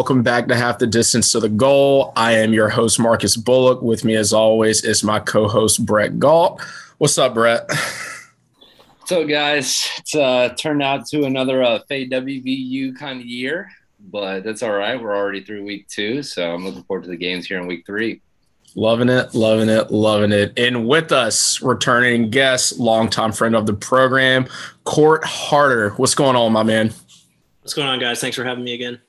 Hello, everybody. Welcome back to Half the Distance to the Goal. I am your host, Marcus Bullock. With me, as always, is my co host, Brett Galt. What's up, Brett? What's up, guys? It's uh, turned out to another uh, Fade WVU kind of year, but that's all right. We're already through week two, so I'm looking forward to the games here in week three. Loving it, loving it, loving it. And with us, returning guest, longtime friend of the program, Court Harder. What's going on, my man? What's going on, guys? Thanks for having me again.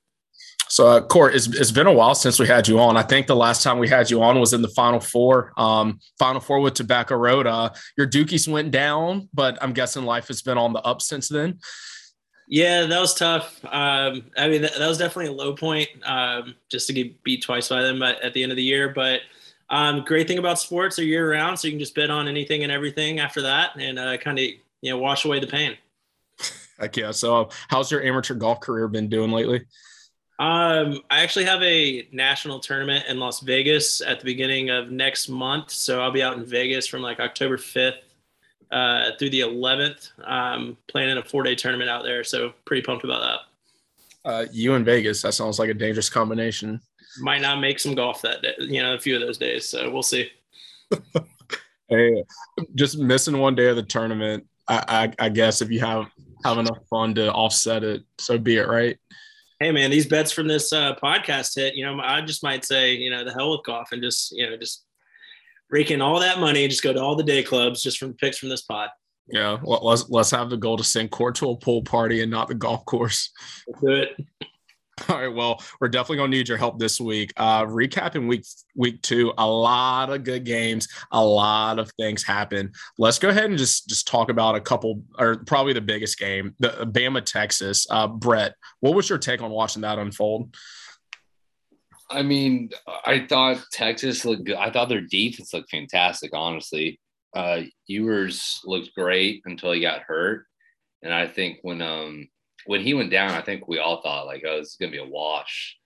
So, uh, Court, it's, it's been a while since we had you on. I think the last time we had you on was in the Final Four. Um, Final Four with Tobacco Road. Uh, your Dukies went down, but I'm guessing life has been on the up since then. Yeah, that was tough. Um, I mean, that, that, was definitely a low point um, just to get beat twice by them at, at the end of the year. But um, great thing about sports are year round, so you can just bet on anything and everything after that, and uh, kind of you know wash away the pain. Heck yeah! So, how's your amateur golf career been doing lately? Um, I actually have a national tournament in Las Vegas at the beginning of next month, so I'll be out in Vegas from like October fifth uh, through the 11th. Um, playing in a four day tournament out there, so pretty pumped about that. Uh, you in Vegas? That sounds like a dangerous combination might not make some golf that day, you know, a few of those days. So we'll see. hey, just missing one day of the tournament. I, I, I guess if you have have enough fun to offset it, so be it, right? Hey man, these bets from this uh, podcast hit. You know, I just might say, you know, the hell with golf and just, you know, just rake in all that money, just go to all the day clubs just from picks from this pod. Yeah, well, let's let's have the goal to send court to a pool party and not the golf course. Let's do it. All right. Well, we're definitely gonna need your help this week. Uh, recapping week week two, a lot of good games, a lot of things happen. Let's go ahead and just just talk about a couple, or probably the biggest game, the Bama Texas. Uh, Brett, what was your take on watching that unfold? I mean, I thought Texas looked good. I thought their defense looked fantastic. Honestly, uh, Ewers looked great until he got hurt, and I think when um when he went down, I think we all thought like, oh, is gonna be a wash.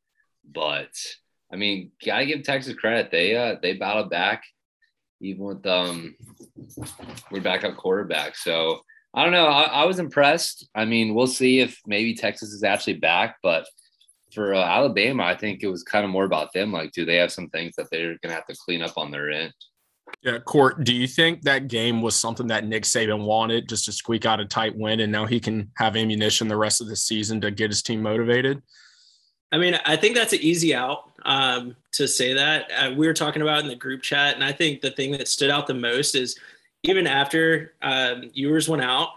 But I mean, gotta give Texas credit. They uh they battled back even with um we're backup quarterback. So I don't know. I, I, was impressed. I mean, we'll see if maybe Texas is actually back, but for uh, Alabama, I think it was kind of more about them. Like, do they have some things that they're gonna have to clean up on their end? Yeah, Court, do you think that game was something that Nick Saban wanted just to squeak out a tight win and now he can have ammunition the rest of the season to get his team motivated? I mean, I think that's an easy out um, to say that. Uh, we were talking about in the group chat, and I think the thing that stood out the most is even after um, Ewers went out,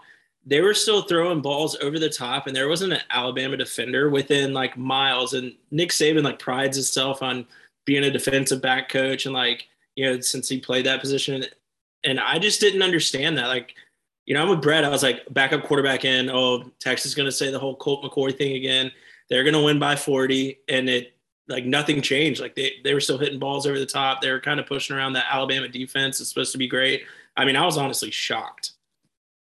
they were still throwing balls over the top, and there wasn't an Alabama defender within like miles. And Nick Saban like prides himself on being a defensive back coach and like you know, since he played that position. And I just didn't understand that. Like, you know, I'm with Brett. I was like, backup quarterback in. Oh, Texas is going to say the whole Colt McCoy thing again. They're going to win by 40. And it, like, nothing changed. Like, they, they were still hitting balls over the top. They were kind of pushing around that Alabama defense. It's supposed to be great. I mean, I was honestly shocked.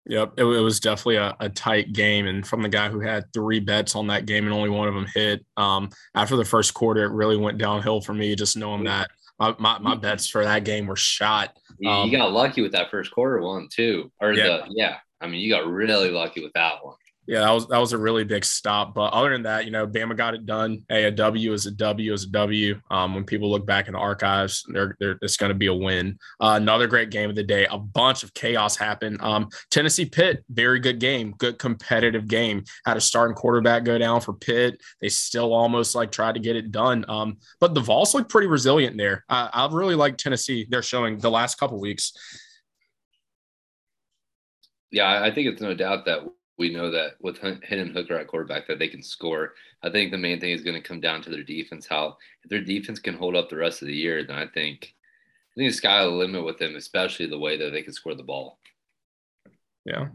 Yep, it, it was definitely a, a, tight game, and from the guy who had three bets on that game and only one of them hit. Um, after the first quarter, it really went downhill for me, just knowing that my, my, my bets for that game were shot. Um, you got lucky with that first quarter one too, or yeah. the yeah. I mean, you got really lucky with that one yeah, that was that was a really big stop. But other than that, you know, Bama got it done. Hey, a W is a W is a W. Um, when people look back in the archives, they're, they're it's going to be a win. Uh, another great game of the day. A bunch of chaos happened. Um, Tennessee Pitt, very good game, good competitive game. Had a starting quarterback go down for Pitt. They still almost like tried to get it done. Um, but the Vols look pretty resilient there. I, I really like Tennessee. They're showing the last couple weeks. Yeah, I think it's no doubt that we know that with Hendon Hooker at quarterback that they can score. I think the main thing is going to come down to their defense. How if their defense can hold up the rest of the year, then I think I think the sky the limit with them, especially the way that they can score the ball. Yeah.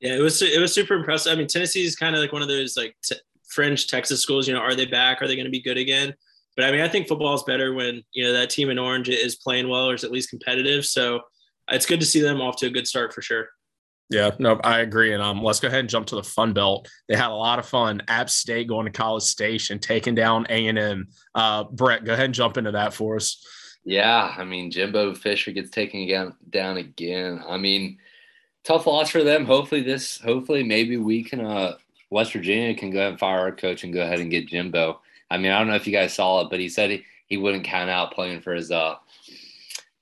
Yeah, it was it was super impressive. I mean, Tennessee is kind of like one of those like t- fringe Texas schools. You know, are they back? Are they going to be good again? But I mean, I think football is better when you know that team in orange is playing well or is at least competitive. So it's good to see them off to a good start for sure. Yeah, no, I agree. And um, let's go ahead and jump to the Fun Belt. They had a lot of fun. App State going to College Station, taking down A and M. Uh, Brett, go ahead and jump into that for us. Yeah, I mean Jimbo Fisher gets taken again down again. I mean, tough loss for them. Hopefully this, hopefully maybe we can uh West Virginia can go ahead and fire our coach and go ahead and get Jimbo. I mean, I don't know if you guys saw it, but he said he, he wouldn't count out playing for his uh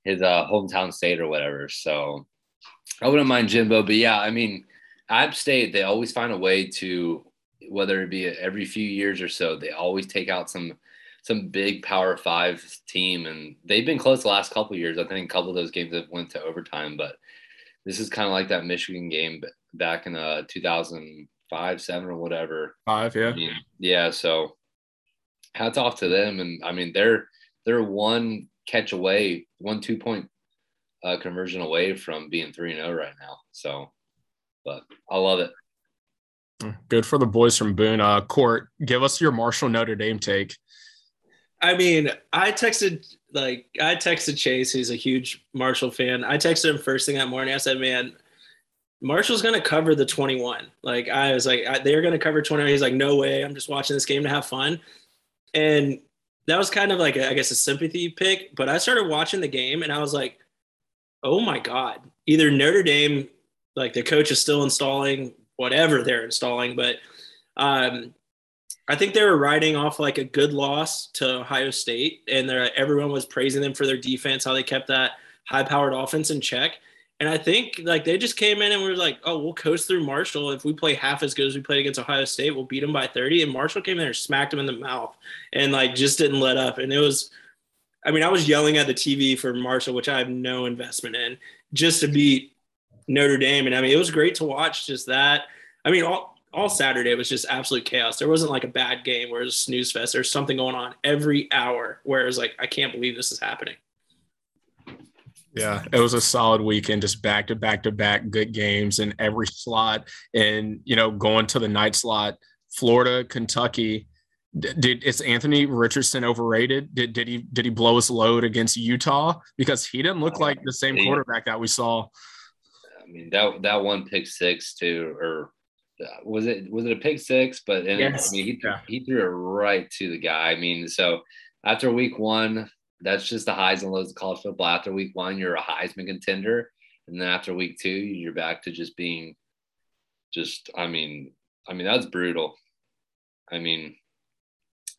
his uh hometown state or whatever. So I wouldn't mind Jimbo, but yeah, I mean, App State they always find a way to whether it be every few years or so, they always take out some some big Power Five team, and they've been close the last couple years. I think a couple of those games have went to overtime, but this is kind of like that Michigan game back in uh 2005, seven or whatever. Five, yeah, yeah. So hats off to them, and I mean they're they're one catch away, one two point uh, conversion away from being three and zero oh right now. So, but I love it. Good for the boys from Boone. Uh, Court, give us your Marshall Notre Dame take. I mean, I texted like I texted Chase, who's a huge Marshall fan. I texted him first thing that morning. I said, "Man, Marshall's going to cover the 21." Like I was like, "They're going to cover 21." He's like, "No way! I'm just watching this game to have fun." And that was kind of like a, I guess a sympathy pick. But I started watching the game, and I was like, "Oh my god!" Either Notre Dame, like the coach is still installing whatever they're installing. But um, I think they were riding off like a good loss to Ohio State, and everyone was praising them for their defense, how they kept that high-powered offense in check. And I think like they just came in and we were like, oh, we'll coast through Marshall. If we play half as good as we played against Ohio State, we'll beat them by 30. And Marshall came in there and smacked them in the mouth and like just didn't let up. And it was, I mean, I was yelling at the TV for Marshall, which I have no investment in, just to beat Notre Dame. And I mean, it was great to watch just that. I mean, all, all Saturday was just absolute chaos. There wasn't like a bad game where it was snooze fest. There's something going on every hour where it's like, I can't believe this is happening. Yeah, it was a solid weekend, just back to back to back good games in every slot. And, you know, going to the night slot, Florida, Kentucky. Did is Anthony Richardson overrated? Did did he did he blow his load against Utah? Because he didn't look like the same quarterback that we saw. I mean that that one pick six too, or uh, was it was it a pick six? But and yes. I mean he yeah. he threw it right to the guy. I mean, so after week one, that's just the highs and lows of college football. After week one, you're a Heisman contender, and then after week two, you're back to just being, just I mean, I mean that's brutal. I mean,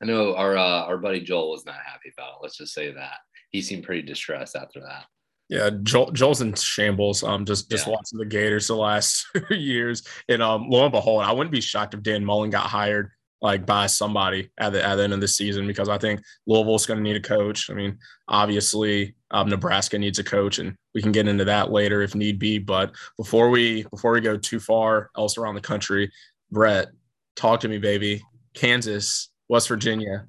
I know our uh, our buddy Joel was not happy about it. Let's just say that he seemed pretty distressed after that. Yeah, Joel, Joel's in shambles. Um, just just yeah. watching the Gators the last years, and um, lo and behold, I wouldn't be shocked if Dan Mullen got hired like by somebody at the at the end of the season because I think Louisville's going to need a coach. I mean, obviously um, Nebraska needs a coach, and we can get into that later if need be. But before we before we go too far else around the country, Brett, talk to me, baby. Kansas, West Virginia.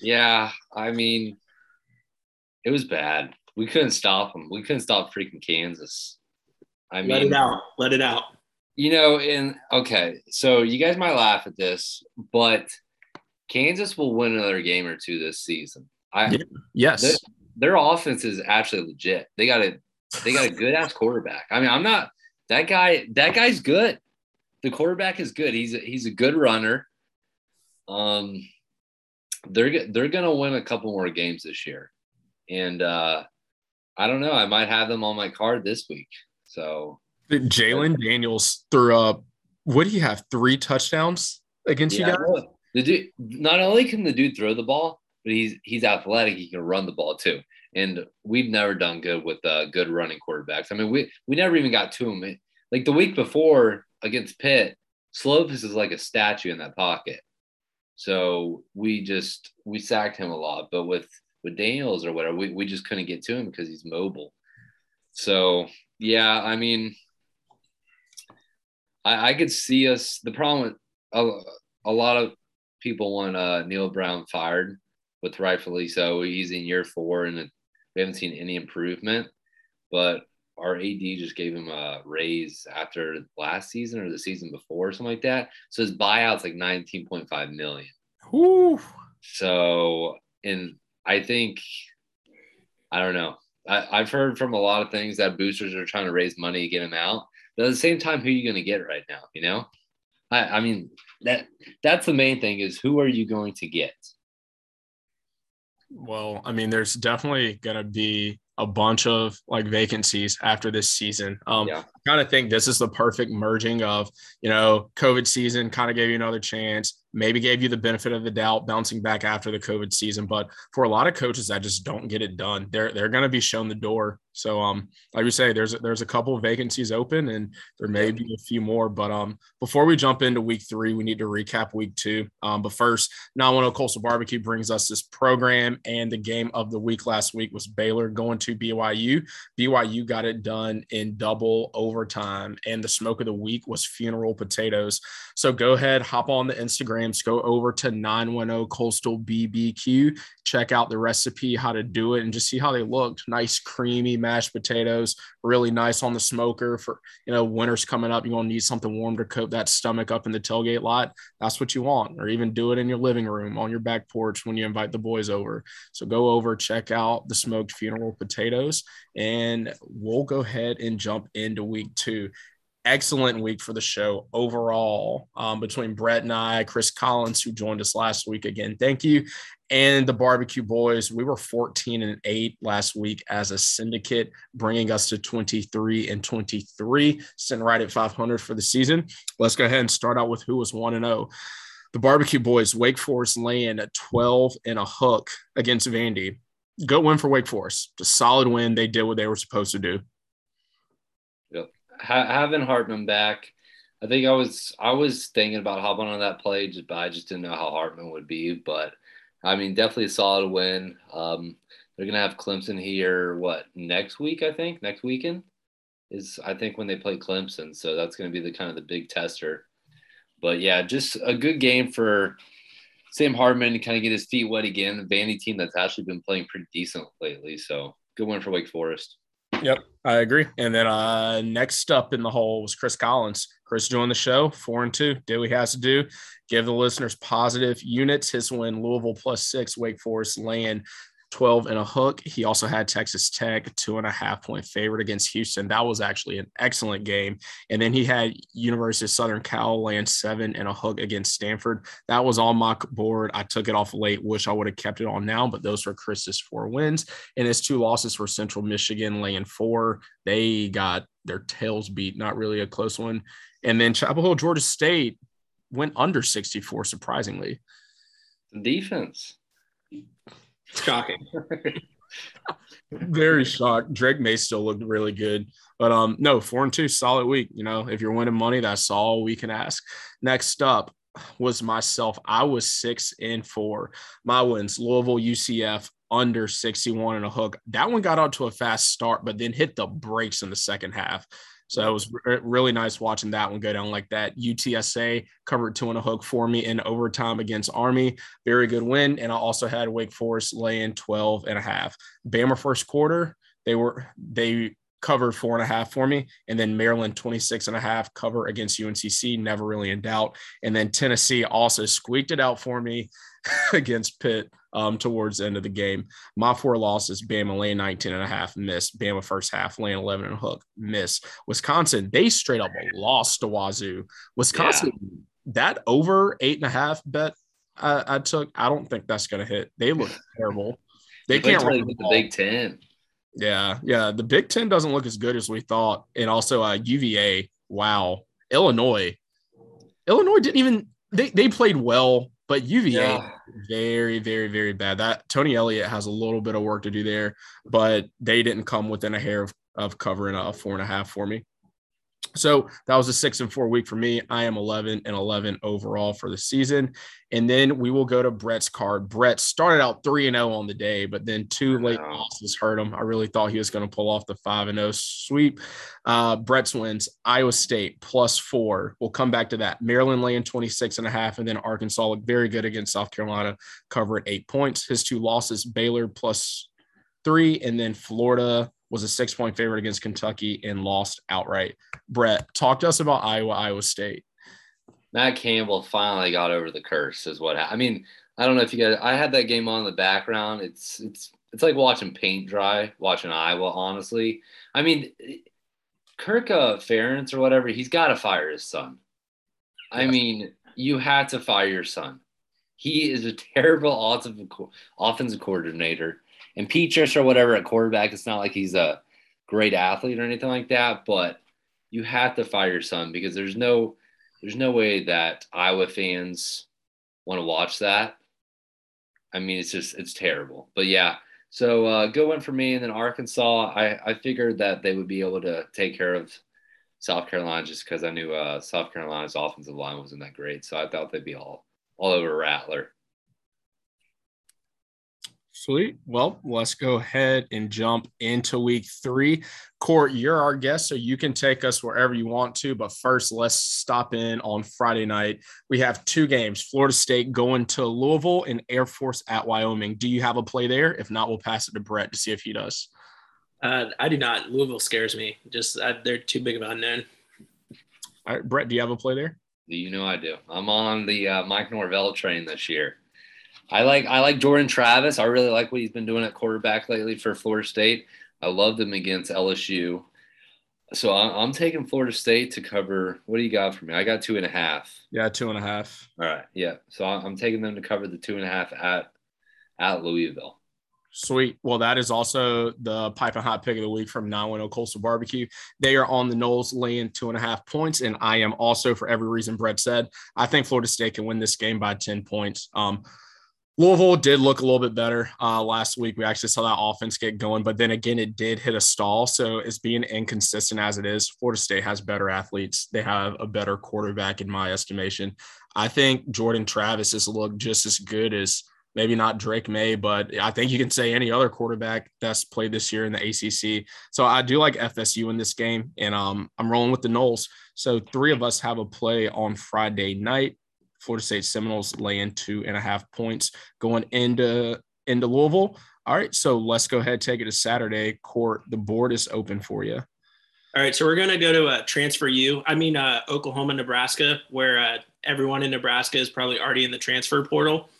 Yeah, I mean, it was bad. We couldn't stop them. We couldn't stop freaking Kansas. I mean, let it out. Let it out. You know, and okay, so you guys might laugh at this, but Kansas will win another game or two this season. I yes, their, their offense is actually legit. They got a they got a good ass quarterback. I mean, I'm not that guy. That guy's good. The quarterback is good. He's a, he's a good runner. Um, they're they're gonna win a couple more games this year, and uh, I don't know. I might have them on my card this week. So Jalon Daniels threw up. What do you have? Three touchdowns against yeah, you guys. The dude, not only can the dude throw the ball, but he's he's athletic. He can run the ball too. And we've never done good with uh, good running quarterbacks. I mean, we we never even got to him. Like the week before against Pitt, Slovis is like a statue in that pocket. So we just we sacked him a lot. But with with Daniels or whatever, we, we just couldn't get to him because he's mobile. So yeah, I mean, I, I could see us. The problem with a, a lot of people want uh, Neal Brown fired, with rightfully so. He's in year four, and we haven't seen any improvement. But our AD just gave him a raise after last season or the season before, or something like that. So his buyout's like 19.5 million. Whew. So, and I think, I don't know. I, have heard from a lot of things that boosters are trying to raise money to get him out. But at the same time, who are you going to get right now? You know, I, I mean that that's the main thing is who are you going to get? Well, I mean, there's definitely going to be a bunch of like vacancies after this season. Um, yeah. I kind of think this is the perfect merging of, you know, COVID season kind of gave you another chance maybe gave you the benefit of the doubt bouncing back after the COVID season. But for a lot of coaches that just don't get it done, they're they're going to be shown the door. So um, like we say, there's there's a couple of vacancies open, and there may be a few more. But um, before we jump into week three, we need to recap week two. Um, but first, 910 Coastal Barbecue brings us this program, and the game of the week last week was Baylor going to BYU. BYU got it done in double overtime, and the smoke of the week was funeral potatoes. So go ahead, hop on the Instagrams, go over to 910 Coastal BBQ, check out the recipe, how to do it, and just see how they looked. Nice, creamy mashed potatoes, really nice on the smoker for, you know, winter's coming up. You're going to need something warm to coat that stomach up in the tailgate lot. That's what you want, or even do it in your living room on your back porch when you invite the boys over. So go over, check out the smoked funeral potatoes, and we'll go ahead and jump into week two excellent week for the show overall um, between Brett and I, Chris Collins, who joined us last week. Again, thank you. And the barbecue boys, we were 14 and 8 last week as a syndicate, bringing us to 23 and 23, sitting right at 500 for the season. Let's go ahead and start out with who was 1 and 0. The barbecue boys, Wake Forest laying at 12 and a hook against Vandy. Good win for Wake Forest. A solid win. They did what they were supposed to do ha- having Hartman back, I think I was I was thinking about hopping on that play, just, but I just didn't know how Hartman would be. But I mean, definitely a solid win. Um, they're gonna have Clemson here. What next week? I think next weekend is I think when they play Clemson. So that's gonna be the kind of the big tester. But yeah, just a good game for Sam Hartman to kind of get his feet wet again. Vandy team that's actually been playing pretty decent lately. So good win for Wake Forest. Yep, I agree. And then uh, next up in the hole was Chris Collins. Chris joined the show, four and two. Did what he has to do. Give the listeners positive units. His win, Louisville plus six, Wake Forest laying 12 and a hook. He also had Texas Tech, two and a half point favorite against Houston. That was actually an excellent game. And then he had University of Southern Cal land seven and a hook against Stanford. That was on my board. I took it off late. Wish I would have kept it on now, but those were Chris's four wins. And his two losses were Central Michigan laying four. They got their tails beat, not really a close one. And then Chapel Hill, Georgia State went under 64, surprisingly. Defense. Shocking. Very shocked. Drake Maye still looked really good. But um, no, four and two, solid week. You know, if you're winning money, that's all we can ask. Next up was myself. I was six and four. My wins, Louisville, UCF, under 61 and a hook. That one got out to a fast start, but then hit the brakes in the second half. So it was re- er, really nice watching that one go down like that. UTSA covered two and a hook for me in overtime against Army. Very good win. And I also had Wake Forest laying 12 and a half. Bama first quarter, they were they covered four and a half for me. And then Maryland 26 and a half cover against UNCC, never really in doubt. And then Tennessee also squeaked it out for me against Pitt um, towards the end of the game. My four losses, Bama laying 19 and a half, miss. Bama first half laying 11 and a hook, miss. Wisconsin, they straight up lost to Wazoo. Wisconsin, yeah. that over eight and a half bet I, I took, I don't think that's going to hit. They look terrible. They can't run the, the Big Ten. Yeah, yeah. The Big Ten doesn't look as good as we thought. And also uh, UVA, wow. Illinois. Illinois didn't even they, they played well but UVA, yeah. very, very, very bad. That Tony Elliott has a little bit of work to do there, but they didn't come within a hair of, of covering a four and a half for me. So that was a six and four week for me. I am 11 and 11 overall for the season. And then we will go to Brett's card. Brett started out 3 and 0 on the day, but then two late losses hurt him. I really thought he was going to pull off the 5 and 0 sweep. Uh, Brett's wins Iowa State plus four. We'll come back to that. Maryland laying 26 and a half, and then Arkansas looked very good against South Carolina, cover at eight points. His two losses Baylor plus three, and then Florida was a six point favorite against Kentucky and lost outright. Brett, talk to us about Iowa, Iowa State. Matt Campbell finally got over the curse, is what I mean. I don't know if you guys. I had that game on in the background. It's it's it's like watching paint dry, watching Iowa. Honestly, I mean, Kirk uh, Ferentz or whatever, he's got to fire his son. I mean, you had to fire your son. He is a terrible offensive offensive coordinator and Petras or whatever at quarterback. It's not like he's a great athlete or anything like that, but you have to fire some because there's no there's no way that Iowa fans want to watch that. I mean, it's just it's terrible. But yeah, so uh, good one for me. And then Arkansas, I I figured that they would be able to take care of South Carolina just because I knew uh, South Carolina's offensive line wasn't that great. So I thought they'd be all all over Rattler. Sweet. Well, let's go ahead and jump into week three. Court, you're our guest, so you can take us wherever you want to. But first, let's stop in on Friday night. We have two games Florida State going to Louisville and Air Force at Wyoming. Do you have a play there? If not, we'll pass it to Brett to see if he does. Uh, I do not. Louisville scares me. Just uh, they're too big of an unknown. All right, Brett, do you have a play there? You know I do. I'm on the uh, Mike Norvell train this year. I like I like Jordan Travis. I really like what he's been doing at quarterback lately for Florida State. I loved him against LSU. So I'm taking Florida State to cover. What do you got for me? I got two and a half. Yeah, two and a half. All right. Yeah. So I'm taking them to cover the two and a half at at Louisville. Sweet. Well, that is also the pipe and hot pick of the week from 910 Coastal Barbecue. They are on the Noles laying two and a half points. And I am also, for every reason Brett said, I think Florida State can win this game by 10 points. Um, Louisville did look a little bit better uh, last week. We actually saw that offense get going, but then again, it did hit a stall. So it's being inconsistent as it is. Florida State has better athletes. They have a better quarterback, in my estimation. I think Jordan Travis has looked just as good as maybe not Drake Maye, but I think you can say any other quarterback that's played this year in the ACC. So I do like FSU in this game, and um, I'm rolling with the Noles. So three of us have a play on Friday night. Florida State Seminoles laying two and a half points going into into Louisville. All right, so let's go ahead take it to Saturday. Court, the board is open for you. All right, so we're going to go to uh, transfer U. I mean, uh, Oklahoma, Nebraska, where uh, everyone in Nebraska is probably already in the transfer portal.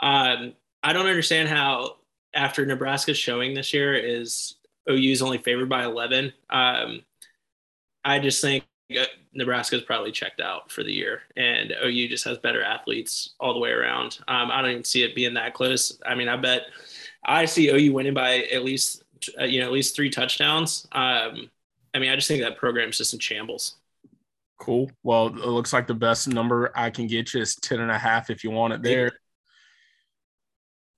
Um, I don't understand how after Nebraska's showing this year is OU is only favored by 11. Um, I just think Nebraska's probably checked out for the year, and OU just has better athletes all the way around. Um, I don't even see it being that close. I mean, I bet I see OU winning by at least uh, you know at least three touchdowns. Um, I mean, I just think that program's just in shambles. Cool. Well, it looks like the best number I can get you is 10 and a half if you want it there.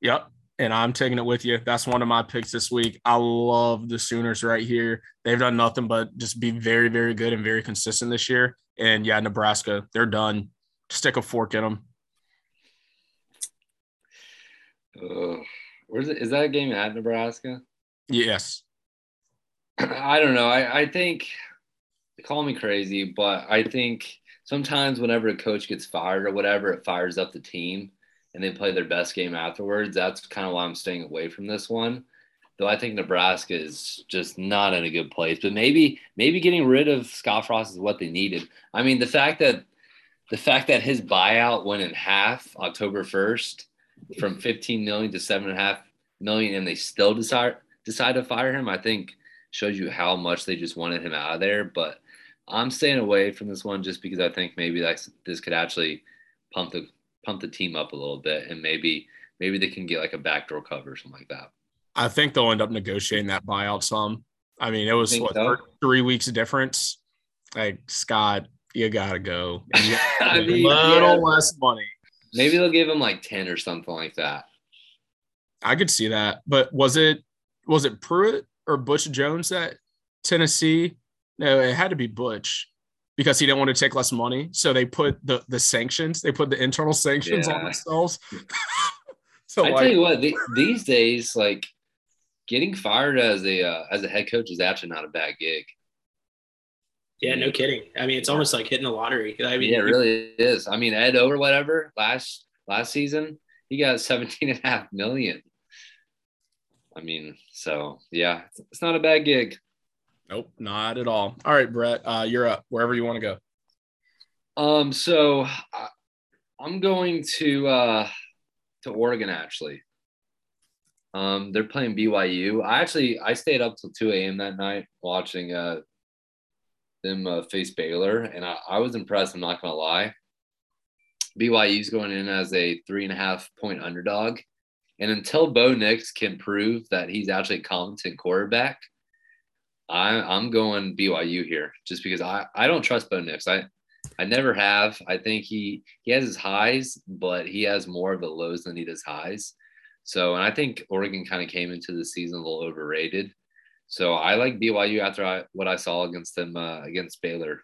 Yep and I'm taking it with you. That's one of my picks this week. I love the Sooners right here. They've done nothing but just be very, very good and very consistent this year. And yeah, Nebraska, they're done. Stick a fork in them. Uh, where's it? Is that a game at Nebraska? Yes. I don't know. I, I think, call me crazy, but I think sometimes whenever a coach gets fired or whatever, it fires up the team and they play their best game afterwards. That's kind of why I'm staying away from this one. Though I think Nebraska is just not in a good place. But maybe maybe getting rid of Scott Frost is what they needed. I mean, the fact that the fact that his buyout went in half October 1st from 15 million to seven and a half million, and they still decide decide to fire him, I think shows you how much they just wanted him out of there. But I'm staying away from this one just because I think maybe that's this could actually pump the pump the team up a little bit and maybe maybe they can get like a backdoor cover or something like that. I think they'll end up negotiating that buyout some. I mean, it was what so? three weeks difference. Like Scott, you gotta go. You I mean, a little yeah. less money. Maybe they'll give him like ten or something like that. I could see that, but was it was it Pruitt or Butch Jones that Tennessee? No, it had to be Butch because he didn't want to take less money. So they put the the sanctions, they put the internal sanctions yeah. on themselves. so I like, tell you what, the, these days, like getting fired as a uh, as a head coach is actually not a bad gig. Yeah, no kidding. I mean, it's almost like hitting a lottery. I mean, yeah, it really is. I mean, Ed O or whatever last last season, he got 17 and a half million. I mean, so yeah, it's not a bad gig. Nope, not at all. All right, Brett, uh, you're up. Wherever you want to go. Um, so I'm going to uh, to Oregon actually. Um, they're playing BYU. I actually I stayed up till 2 a.m. that night watching uh, them uh, face Baylor, and I, I was impressed. I'm not gonna lie. BYU's going in as a three and a half point underdog, And until Bo Nix can prove that he's actually a competent quarterback, I, I'm going BYU here just because I, I don't trust Bo Nix. I I never have. I think he he has his highs, but he has more of the lows than he does highs. So, and I think Oregon kind of came into the season a little overrated. So I like BYU after I, what I saw against them uh, against Baylor,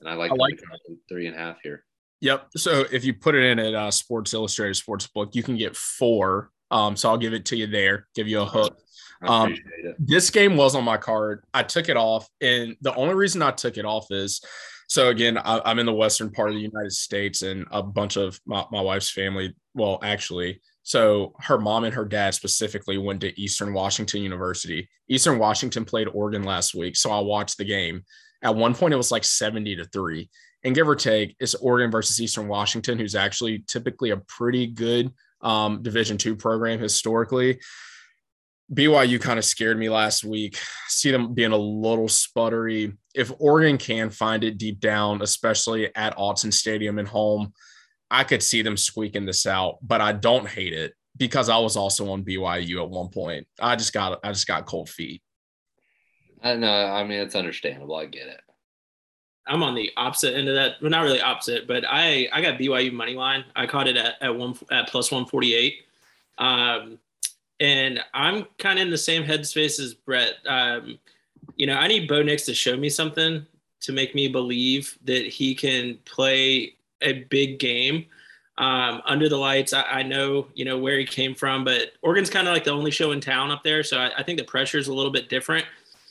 and I like, I like three and a half here. Yep. So if you put it in at uh, Sports Illustrated Sportsbook, you can get four. Um, so I'll give it to you there, give you a hook. Um, this game was on my card. I took it off, and the only reason I took it off is so again, I, am in the western part of the United States, and a bunch of my, my wife's family. Well, actually, so her mom and her dad specifically went to Eastern Washington University. Eastern Washington played Oregon last week, so I watched the game. At one point, it was like 70 to three, and give or take, it's Oregon versus Eastern Washington, who's actually typically a pretty good um, Division two program historically. BYU kind of scared me last week. See them being a little sputtery. If Oregon can find it deep down, especially at Autzen Stadium and home, I could see them squeaking this out, but I don't hate it because I was also on BYU at one point. I just got I just got cold feet. I know. I mean, it's understandable. I get it. I'm on the opposite end of that. Well, not really opposite, but I I got BYU money line. I caught it at at one at plus 148. Um, and I'm kind of in the same headspace as Brett. Um, you know, I need Bo Nix to show me something to make me believe that he can play a big game um, under the lights. I, I, know, you know, where he came from, but Oregon's kind of like the only show in town up there. So I, I think the pressure is a little bit different.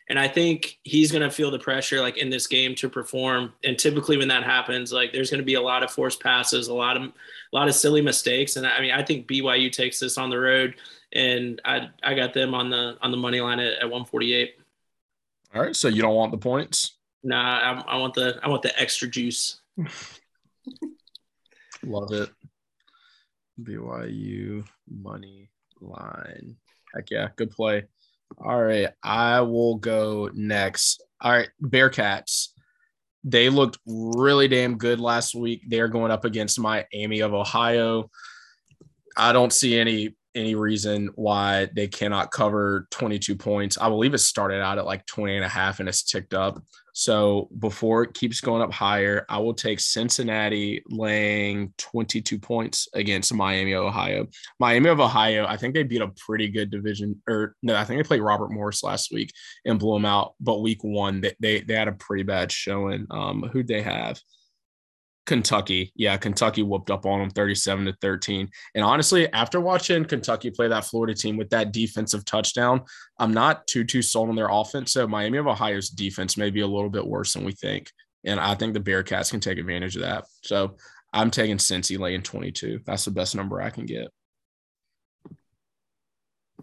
And I think he's going to feel the pressure like in this game to perform. And typically when that happens, like there's going to be a lot of forced passes, a lot of, a lot of silly mistakes. And I mean, I think BYU takes this on the road and I I got them on the on the money line at, at 148. All right, so you don't want the points? Nah, I, I want the I want the extra juice. Love it. BYU money line. Heck yeah, good play. All right, I will go next. All right, Bearcats. They looked really damn good last week. They're going up against Miami of Ohio. I don't see any any reason why they cannot cover 22 points. I believe it started out at like 20 and a half and it's ticked up. So before it keeps going up higher, I will take Cincinnati laying 22 points against Miami, Ohio. Miami of Ohio, I think they beat a pretty good division, or no, I think they played Robert Morris last week and blew them out. But week one, they they, they had a pretty bad showing. Um, who'd they have? Kentucky. Yeah, Kentucky whooped up on them 37 to 13. And honestly, after watching Kentucky play that Florida team with that defensive touchdown, I'm not too too sold on their offense. So Miami of Ohio's defense may be a little bit worse than we think. And I think the Bearcats can take advantage of that. So I'm taking Cincy laying 22. That's the best number I can get.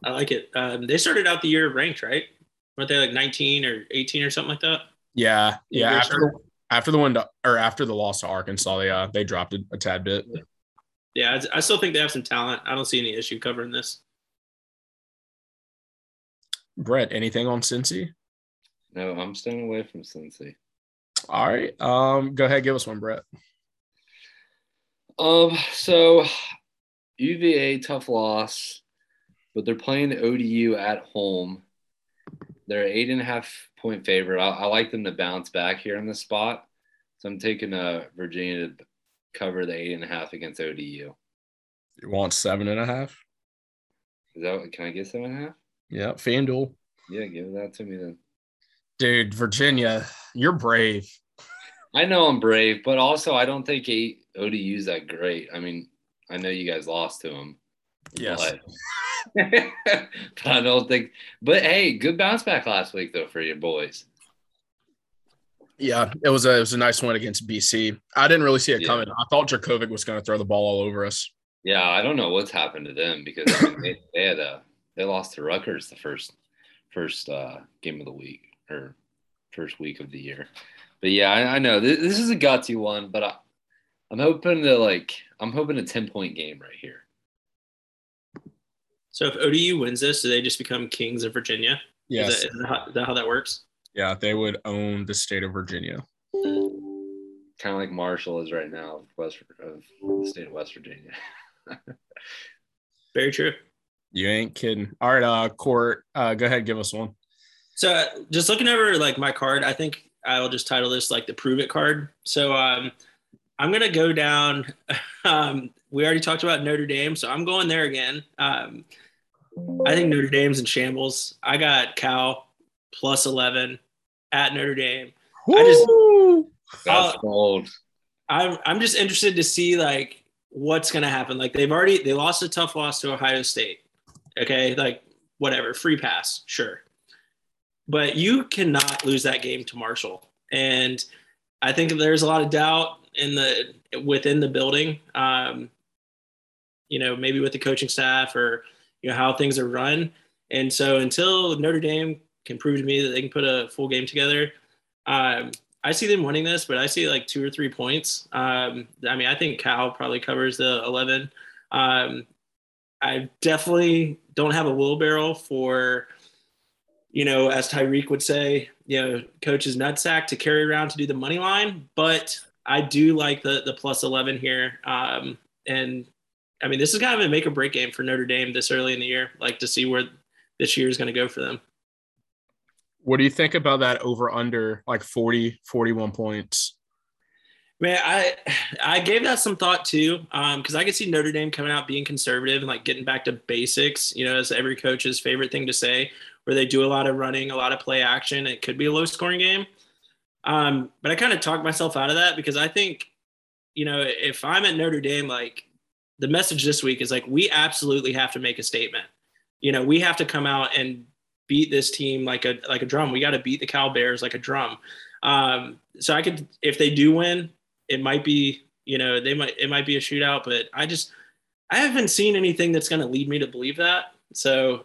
I like it. Um, they started out the year ranked, right? Weren't they like 19 or 18 or something like that? Yeah. Yeah. After, after the one to, or after the loss to Arkansas, they uh, they dropped it a tad bit. Yeah, I still think they have some talent. I don't see any issue covering this. Brett, anything on Cincy? No, I'm staying away from Cincy. All right, um, go ahead, give us one, Brett. Um, so UVA tough loss, but they're playing ODU at home. They're eight and a half point favorite. I, I like them to bounce back here in the spot. So I'm taking uh, Virginia to cover the eight and a half against ODU. You want seven and a half? Is that can I get seven and a half? Yeah, FanDuel. Yeah, give that to me then. Dude, Virginia, you're brave. I know I'm brave, but also I don't think eight ODU's that great. I mean, I know you guys lost to them. Yes. But but I don't think. But hey, good bounce back last week though for your boys. Yeah, it was a it was a nice one against BC. I didn't really see it yeah. coming. I thought Jurkovec was going to throw the ball all over us. Yeah, I don't know what's happened to them because I mean, they, they, had a they lost to Rutgers the first first uh, game of the week or first week of the year. But yeah, I, I know this, this, is a gutsy one, but I, I'm hoping to like I'm hoping a ten point game right here. So if ODU wins this, do they just become kings of Virginia? Yes. Is that, is that, how, is that how that works? Yeah, they would own the state of Virginia. Kind of like Marshall is right now, West of the state of West Virginia. Very true. You ain't kidding. All right, uh, Court, uh, go ahead, give us one. So just looking over like my card, I think I'll just title this like the prove it card. So um, I'm gonna go down. Um, we already talked about Notre Dame, so I'm going there again. Um, I think Notre Dame's in shambles. I got Cal plus 11 at Notre Dame. Woo! I just That's Uh, bold. I'm I'm just interested to see like what's gonna happen. Like they've already they lost a tough loss to Ohio State. Okay, like whatever, free pass, sure. But you cannot lose that game to Marshall. And I think there's a lot of doubt in the within the building. Um, you know, maybe with the coaching staff or you know how things are run. And so until Notre Dame can prove to me that they can put a full game together, um, I see them winning this, but I see like two or three points. Um, I mean, I think Cal probably covers the 11. Um, I definitely don't have a wheelbarrow for, you know, as Tyreek would say, you know, coach's nutsack to carry around to do the money line, but I do like the the plus 11 here. Um, and I mean, this is kind of a make or break game for Notre Dame this early in the year, like to see where this year is going to go for them. What do you think about that over under like 40, 41 points? Man, I I gave that some thought too, because I could see Notre Dame coming out being conservative and like getting back to basics. You know, as every coach's favorite thing to say, where they do a lot of running, a lot of play action. It could be a low scoring game, um, but I kind of talked myself out of that because I think, you know, if I'm at Notre Dame, like the message this week is like we absolutely have to make a statement. You know, we have to come out and beat this team like a like a drum. We got to beat the Cal Bears like a drum. Um, so I could, if they do win, it might be, you know, they might it might be a shootout. But I just I haven't seen anything that's going to lead me to believe that. So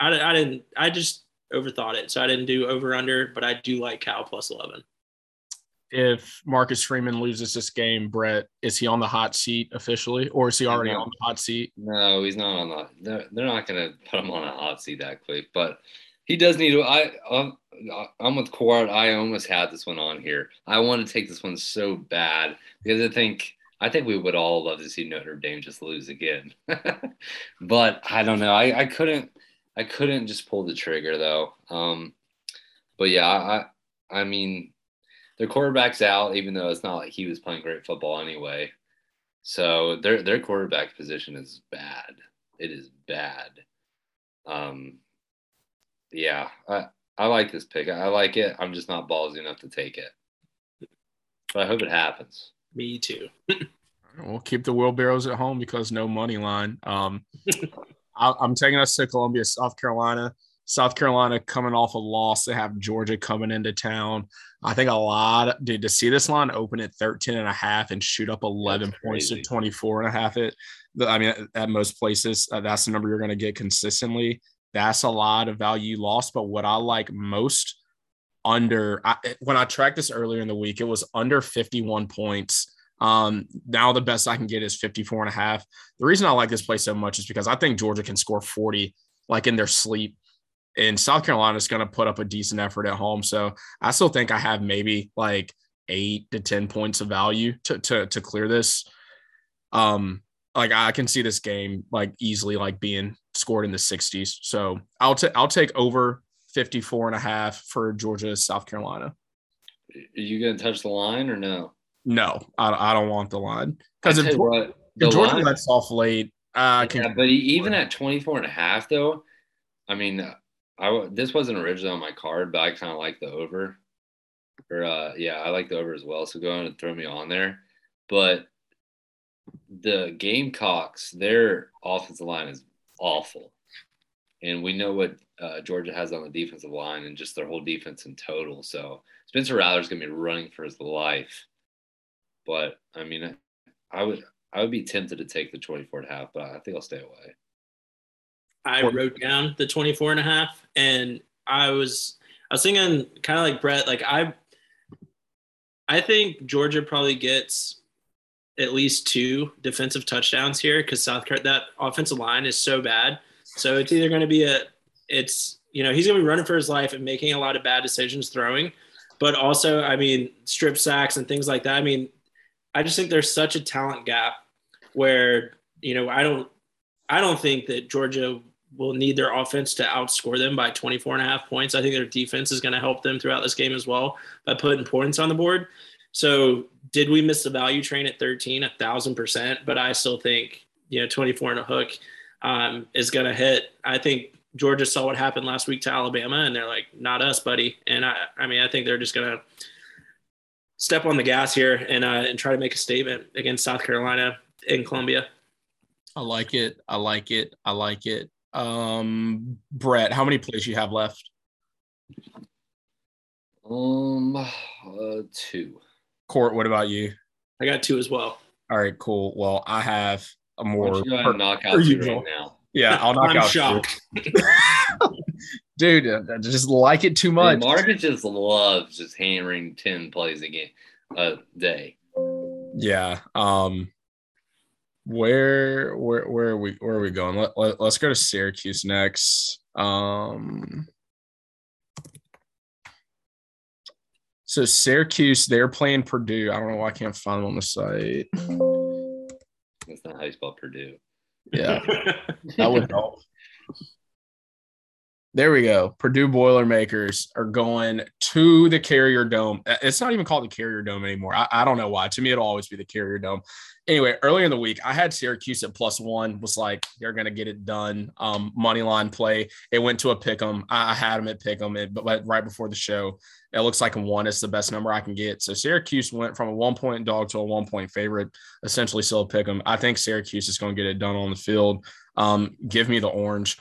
I, I didn't. I just overthought it. So I didn't do over under, but I do like Cal plus eleven. If Marcus Freeman loses this game, Brett, is he on the hot seat officially, or is he already No. on the hot seat? No, he's not on the. They're, they're not going to put him on a hot seat that quick. But he does need to. I I'm, I'm with Court. I almost had this one on here. I want to take this one so bad because I think I think we would all love to see Notre Dame just lose again. but I don't know. I, I couldn't. I couldn't just pull the trigger though. Um, but yeah, I I mean, their quarterback's out, even though it's not like he was playing great football anyway. So their their quarterback position is bad. It is bad. Um, yeah, I I like this pick. I like it. I'm just not ballsy enough to take it. But I hope it happens. Me too. We'll keep the wheelbarrows at home because no money line. Um, I, I'm taking us to Columbia, South Carolina. South Carolina coming off a loss. They have Georgia coming into town. I think a lot, dude, to see this line open at 13 and a half and shoot up 11 That's points to crazy. 24 and a half. It, I mean, at, at most places, uh, that's the number you're going to get consistently. That's a lot of value lost. But what I like most under, I, when I tracked this earlier in the week, it was under 51 points. Um, now the best I can get is 54 and a half. The reason I like this play so much is because I think Georgia can score 40 like in their sleep. And South Carolina is going to put up a decent effort at home. So I still think I have maybe like eight to 10 points of value to, to, to clear this. Um, like I can see this game like easily like being scored in the 60s. So I'll take I'll take over 54 and a half for Georgia, South Carolina. Are you gonna touch the line or no? No, I, I don't want the line because if, tell you Geor- what, if Georgia line- lets off late, uh, yeah, but even at 24 and a half though, I mean, I this wasn't originally on my card, but I kind of like the over. Or uh, yeah, I like the over as well. So go ahead and throw me on there. But the Gamecocks, their offensive line is awful, and we know what uh, Georgia has on the defensive line and just their whole defense in total. So Spencer Rattler's gonna be running for his life. But I mean, I would I would be tempted to take the 24 and a half, but I think I'll stay away. I wrote down the 24 and a half and I was I was thinking kind of like Brett like I I think Georgia probably gets at least two defensive touchdowns here cuz South Carolina that offensive line is so bad. So it's either going to be a it's you know he's going to be running for his life and making a lot of bad decisions throwing but also I mean strip sacks and things like that. I mean I just think there's such a talent gap where you know I don't I don't think that Georgia will need their offense to outscore them by 24 and a half points. I think their defense is going to help them throughout this game as well by putting points on the board. So, did we miss the value train at 13? A thousand percent. But I still think, you know, 24 and a hook um, is going to hit. I think Georgia saw what happened last week to Alabama, and they're like, not us, buddy. And I, I mean, I think they're just going to step on the gas here and uh, and try to make a statement against South Carolina in Columbia. I like it. I like it. I like it. Um, Brett, how many plays you have left? Um, uh, two. Court, what about you? I got two as well. All right, cool. Well, I have a more go ahead and knock out right now. Yeah, I'll knock I'm out shocked. Dude, I just like it too much. Hey, Marcus just loves just hammering 10 plays a game a day. Yeah. Um where where where are we where are we going? Let, let, let's go to Syracuse next. Um so Syracuse, they're playing Purdue. I don't know why I can't find them on the site. That's not how you spell Purdue. Yeah, that would help. There we go. Purdue Boilermakers are going to the Carrier Dome. Uh, It's not even called the Carrier Dome anymore. I, I don't know why. To me, it'll always be the Carrier Dome. Anyway, earlier in the week, I had Syracuse at plus one. Was like they're gonna get it done. Um, money line play. It went to a pick 'em. I, I had them at pick 'em, but but right before the show, it looks like one is the best number I can get. So Syracuse went from a one point dog to a one point favorite. Essentially, still a pick 'em. I think Syracuse is to get it done on the field. Um, give me the orange.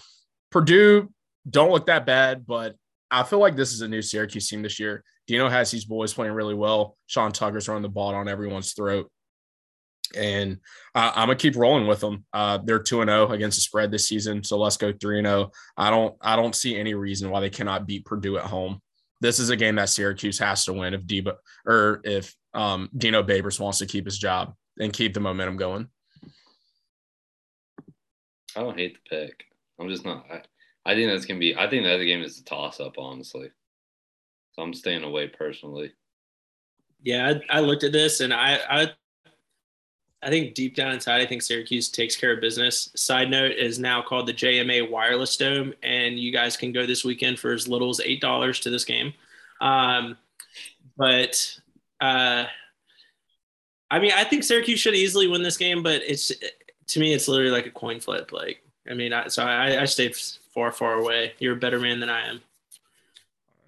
Purdue don't look that bad, but I feel like this is a new Syracuse team this year. Dino has these boys playing really well. Sean Tucker's throwing the ball on everyone's throat. And I, I'm gonna keep rolling with them. Uh, they're two and zero against the spread this season, so let's go three and zero. I don't, I don't see any reason why they cannot beat Purdue at home. This is a game that Syracuse has to win if Debo or if um, Dino Babers wants to keep his job and keep the momentum going. I don't hate the pick. I'm just not. I, I think that's gonna be. I think the other game is a toss up, honestly. So I'm staying away personally. Yeah, I, I looked at this and I, I I think deep down inside, I think Syracuse takes care of business. Side note is now called the JMA Wireless Dome, and you guys can go this weekend for as little as eight dollars to this game. Um, but uh, I mean, I think Syracuse should easily win this game, but it's to me, it's literally like a coin flip. Like, I mean, I, so I, I stay far, far away. You're a better man than I am.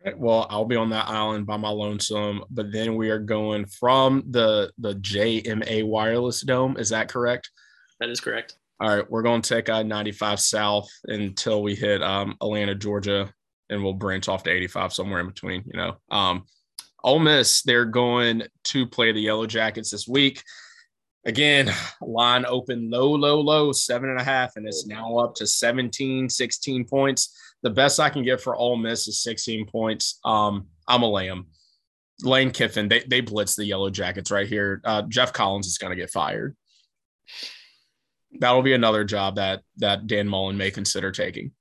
Right, Well, I'll be on that island by my lonesome, but then we are going from the the JMA Wireless Dome. Is that correct? That is correct. All right, we're going to take I 95 south until we hit um, Atlanta, Georgia, and we'll branch off to 85 somewhere in between. You know, um, Ole Miss they're going to play the Yellow Jackets this week. Again, line open low, low, low, seven and a half, and it's now up to 17, 16 points. The best I can get for Ole Miss is 16 points. Um, I'm a lamb. Lane Kiffin, they they blitz the Yellow Jackets right here. Uh, Geoff Collins is going to get fired. That'll be another job that that Dan Mullen may consider taking.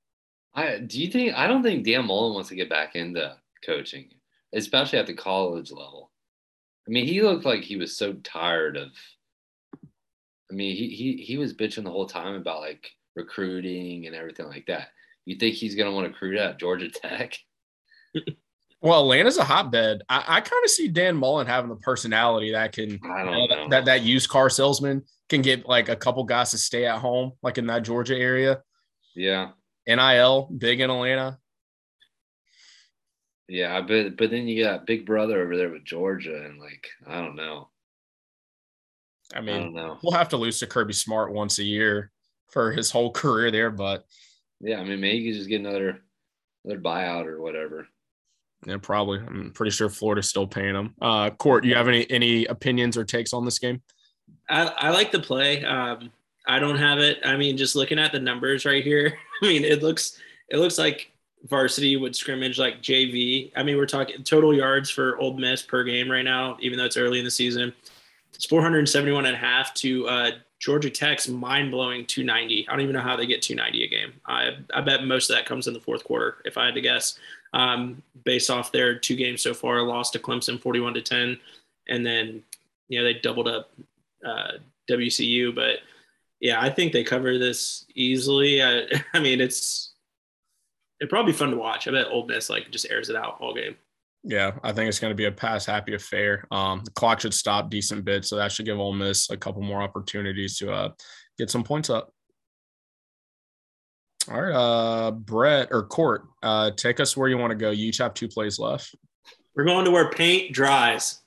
I do you think? I don't think Dan Mullen wants to get back into coaching, especially at the college level. I mean, he looked like he was so tired of. I mean, he he he was bitching the whole time about like recruiting and everything like that. You think he's gonna want to recruit at Georgia Tech? Well, Atlanta's a hotbed. I, I kind of see Dan Mullen having the personality that can I don't you know, know. that, that that used car salesman can get like a couple guys to stay at home, like in that Georgia area. Yeah, NIL big in Atlanta. yeah. I bet, but then you got Big Brother over there with Georgia, and like I don't know. I I mean, know. we'll have to lose to Kirby Smart once a year for his whole career there, but Yeah, I mean, maybe you could just get another another buyout or whatever. yeah, probably. I'm pretty sure Florida's still paying them. Uh, Court, you have any any opinions or takes on this game? I, I like the play. Um, I don't have it. I mean, just looking at the numbers right here, I mean, it looks it looks like varsity would scrimmage like JV. I mean, we're talking total yards for Ole Miss per game right now, even though it's early in the season. It's 471 and a half to uh, Georgia Tech's mind blowing 290. I don't even know how they get 290 a game. I, I bet most of that comes in the fourth quarter, if I had to guess, um, based off their two games so far. Lost to Clemson 41 to 10, and then you know they doubled up uh, WCU. But yeah, I think they cover this easily. I, I mean, it's it'd probably be fun to watch. I bet Ole Miss like just airs it out all game. Yeah, I think it's going to be a pass happy affair. Um, the clock should stop decent bit, so that should give Ole Miss a couple more opportunities to uh, get some points up. All right, uh, Brett or Court, uh, take us where you want to go. You each have two plays left. We're going to where paint dries.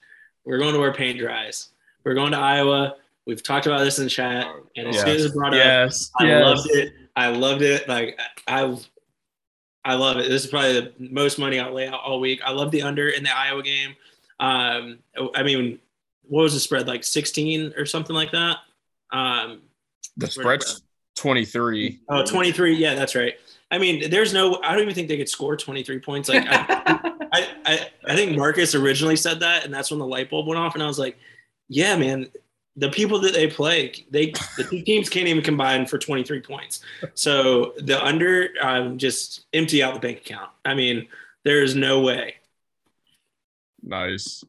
We're going to where paint dries. We're going to Iowa. We've talked about this in chat, and as yes. soon as it brought yes. up, I yes. loved it. I loved it. Like I, I love it. This is probably the most money I'll lay out all week. I love the under in the Iowa game. Um, I mean, what was the spread like 16 or something like that? Um, the spread's 23. Oh, 23. Yeah, that's right. I mean, there's no, I don't even think they could score 23 points. Like, I, I, I, I think Marcus originally said that, and that's when the light bulb went off. And I was like, yeah, man, the people that they play, they the two teams can't even combine for 23 points. So the under um, just empty out the bank account. I mean, there is no way. Nice.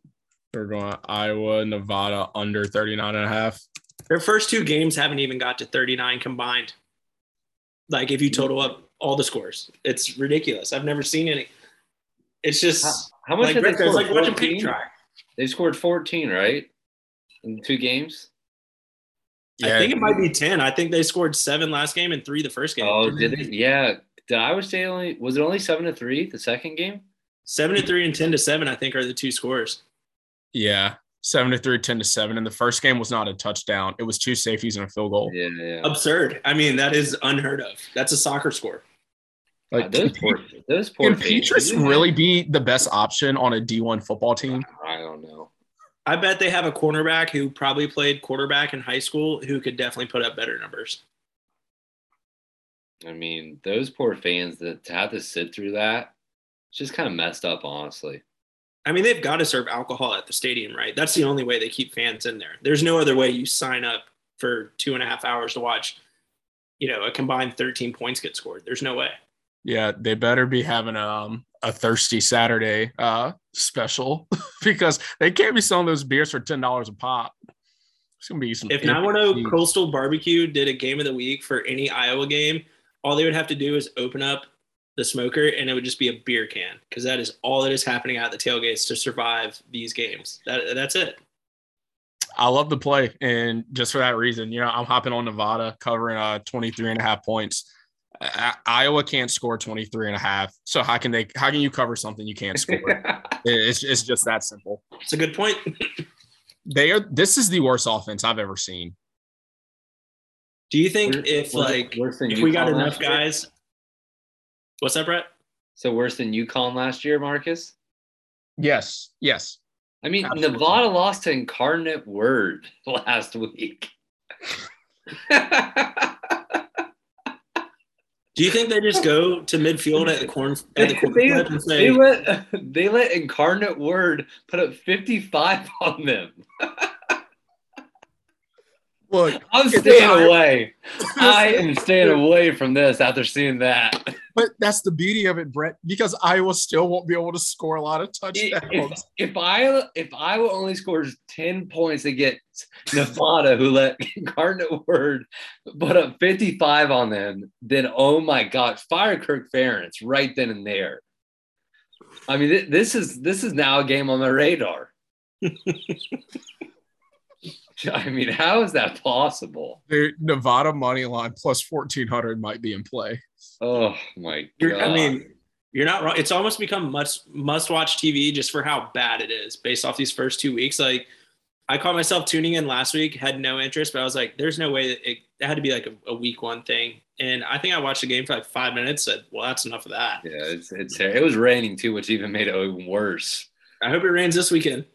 We're going Iowa, Nevada under 39 and a half. Their first two games haven't even got to 39 combined. Like if you total up all the scores, it's ridiculous. I've never seen any. It's just how, how much like, they scored? like watching paint dry. They scored 14, right? In two games? Yeah. I think it might be 10. I think they scored seven last game and three the first game. Oh, did it? Yeah. Did I was say only was it only seven to three the second game? Seven to three and 10 to seven, I think, are the two scores. Yeah. Seven to three, 10 to seven. And the first game was not a touchdown. It was two safeties and a field goal. Yeah, yeah. Absurd. I mean, that is unheard of. That's a soccer score. Like uh, those poor, those poor can Petras really be the best option on a D1 football team? I don't know. I bet they have a cornerback who probably played quarterback in high school who could definitely put up better numbers. I mean, those poor fans that to have to sit through that, it's just kind of messed up, honestly. I mean, they've got to serve alcohol at the stadium, right? That's the only way they keep fans in there. There's no other way you sign up for two and a half hours to watch, you know, a combined 13 points get scored. There's no way. Yeah, they better be having um a thirsty Saturday uh, special because they can't be selling those beers for ten dollars a pop. It's gonna be some. If 910 Coastal Barbecue did a game of the week for any Iowa game, all they would have to do is open up the smoker and it would just be a beer can because that is all that is happening at the tailgates to survive these games. That that's it. I love the play, and just for that reason, you know, I'm hopping on Nevada covering uh 23 and a half points. Iowa can't score 23 and a half. So how can they how can you cover something you can't score? it's it's just that simple. It's a good point. they are this is the worst offense I've ever seen. Do you think worse, if like if we got enough guys What's that, Brett? So worse than UConn last year, Marcus? Yes. Yes. I mean, Absolutely. Nevada lost to Incarnate Word last week. Do you think they just go to midfield at the corn at the corn they, and say, they let they let Incarnate Word put up 55 on them? Look, I'm staying away. I am staying away from this after seeing that. But that's the beauty of it, Brett, because Iowa still won't be able to score a lot of touchdowns. If, if Iowa if Iowa only scores 10 points against Nevada, who let Incarnate Word put up 55 on them, then oh my God, fire Kirk Ferentz right then and there. I mean, this is this is now a game on the radar. I mean, how is that possible? The Nevada money line plus 1400 might be in play. Oh my god. I mean, you're not wrong. It's almost become much must watch TV just for how bad it is based off these first two weeks. Like I caught myself tuning in last week, had no interest, but I was like, there's no way that it, it had to be like a, a, week one thing. And I think I watched the game for like five minutes, said, well, that's enough of that. Yeah, it's, it's it was raining too, which even made it even worse. I hope it rains this weekend.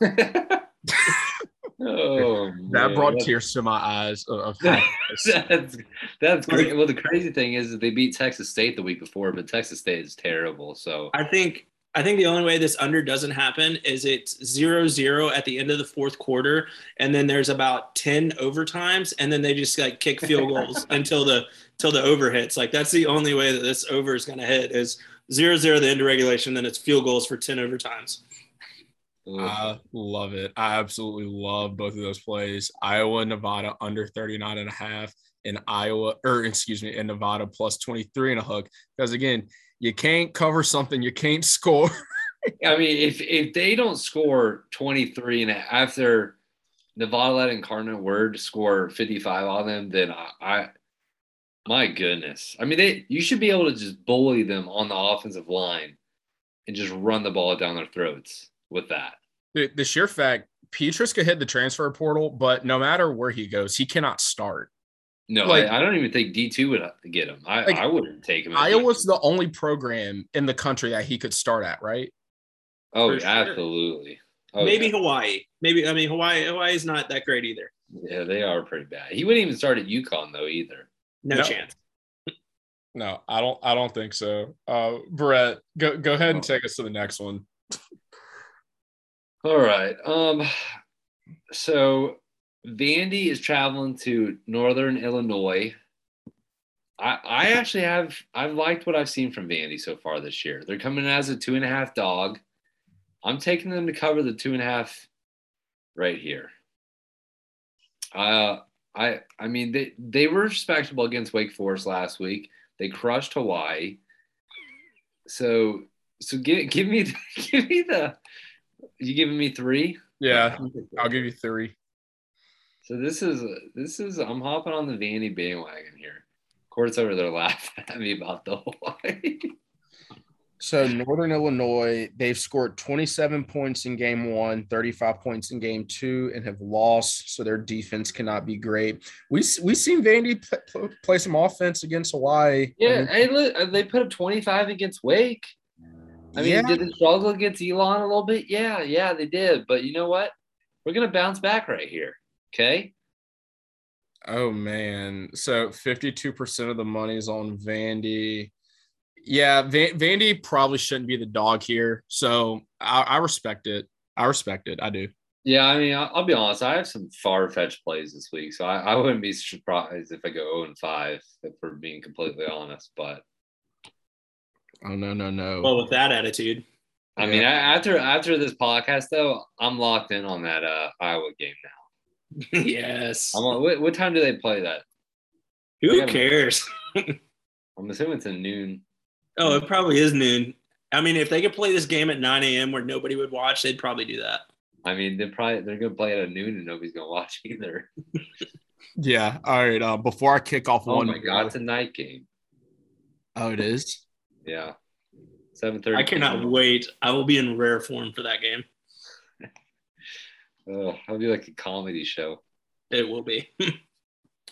Oh, that man. brought tears to my eyes. Uh, of that's that's great. Well, the crazy thing is that they beat Texas State the week before, but Texas State is terrible. So I think I think the only way this under doesn't happen is it's zero zero at the end of the fourth quarter, and then there's about ten overtimes, and then they just like kick field goals until the until the over hits. Like that's the only way that this over is going to hit is zero zero the end of regulation, then it's field goals for ten overtimes. I love it. I absolutely love both of those plays. Iowa, Nevada under 39 and a half, and Iowa, or excuse me, in Nevada plus 23 and a hook. Because again, you can't cover something you can't score. I mean, if if they don't score 23 and after Nevada letting Cardinal Word score 55 on them, then I, I my goodness. I mean, they you should be able to just bully them on the offensive line and just run the ball down their throats with that. The, the sheer fact Petras could hit the transfer portal, but no matter where he goes, he cannot start. No, like, I, I, don't even think D two would get him. I, like, I wouldn't take him. Iowa's the only program in the country that he could start at, right? Oh, sure. absolutely. Oh, Maybe yeah. Hawaii. Maybe I mean Hawaii. Hawaii's not that great either. Yeah, they are pretty bad. He wouldn't even start at UConn though either. No, no. chance. No, I don't. I don't think so. Uh, Brett, go go ahead and oh. take us to the next one. All right. Um. So Vandy is traveling to Northern Illinois. I, I actually have I've liked what I've seen from Vandy so far this year. They're coming as a two and a half dog. I'm taking them to cover the two and a half right here. Uh, I I mean they they were respectable against Wake Forest last week. They crushed Hawaii. So so give give me give me the you giving me three? Yeah, I'll give you three. So this is this is I'm hopping on the Vandy bandwagon here. Court's over there laughing at me about the Hawaii. So Northern Illinois, they've scored 27 points in game one, 35 points in game two, and have lost. So their defense cannot be great. We we seen Vandy play, play some offense against Hawaii. Yeah, I mean, look, they put up 25 against Wake. I mean, yeah. did they struggle against Elon a little bit? Yeah, yeah, they did. But you know what? We're gonna bounce back right here. Okay. Oh man, so 52% of the money is on Vandy. Yeah, Van- Vandy probably shouldn't be the dog here. So I, I respect it. I respect it. I do. Yeah, I mean, I'll, I'll be honest. I have some far fetched plays this week, so I, I, wouldn't be surprised if I go 0 and 5, if we're being completely honest. But oh no, no, no. Well, with that attitude, I yeah. mean, after after this podcast, though, I'm locked in on that uh, Iowa game now. yes. I'm what, what time do they play that? Who cares? I'm assuming it's a noon. Oh, it probably is noon. I mean, if they could play this game at 9 a.m. where nobody would watch, they'd probably do that. I mean, they're probably they're gonna play it at noon and nobody's gonna watch either. yeah. All right. Uh, before I kick off oh one, my god, it's a night game. Oh, it is. Yeah. Seven thirty. I cannot wait. I will be in rare form for that game. oh, I'll be like a comedy show. It will be.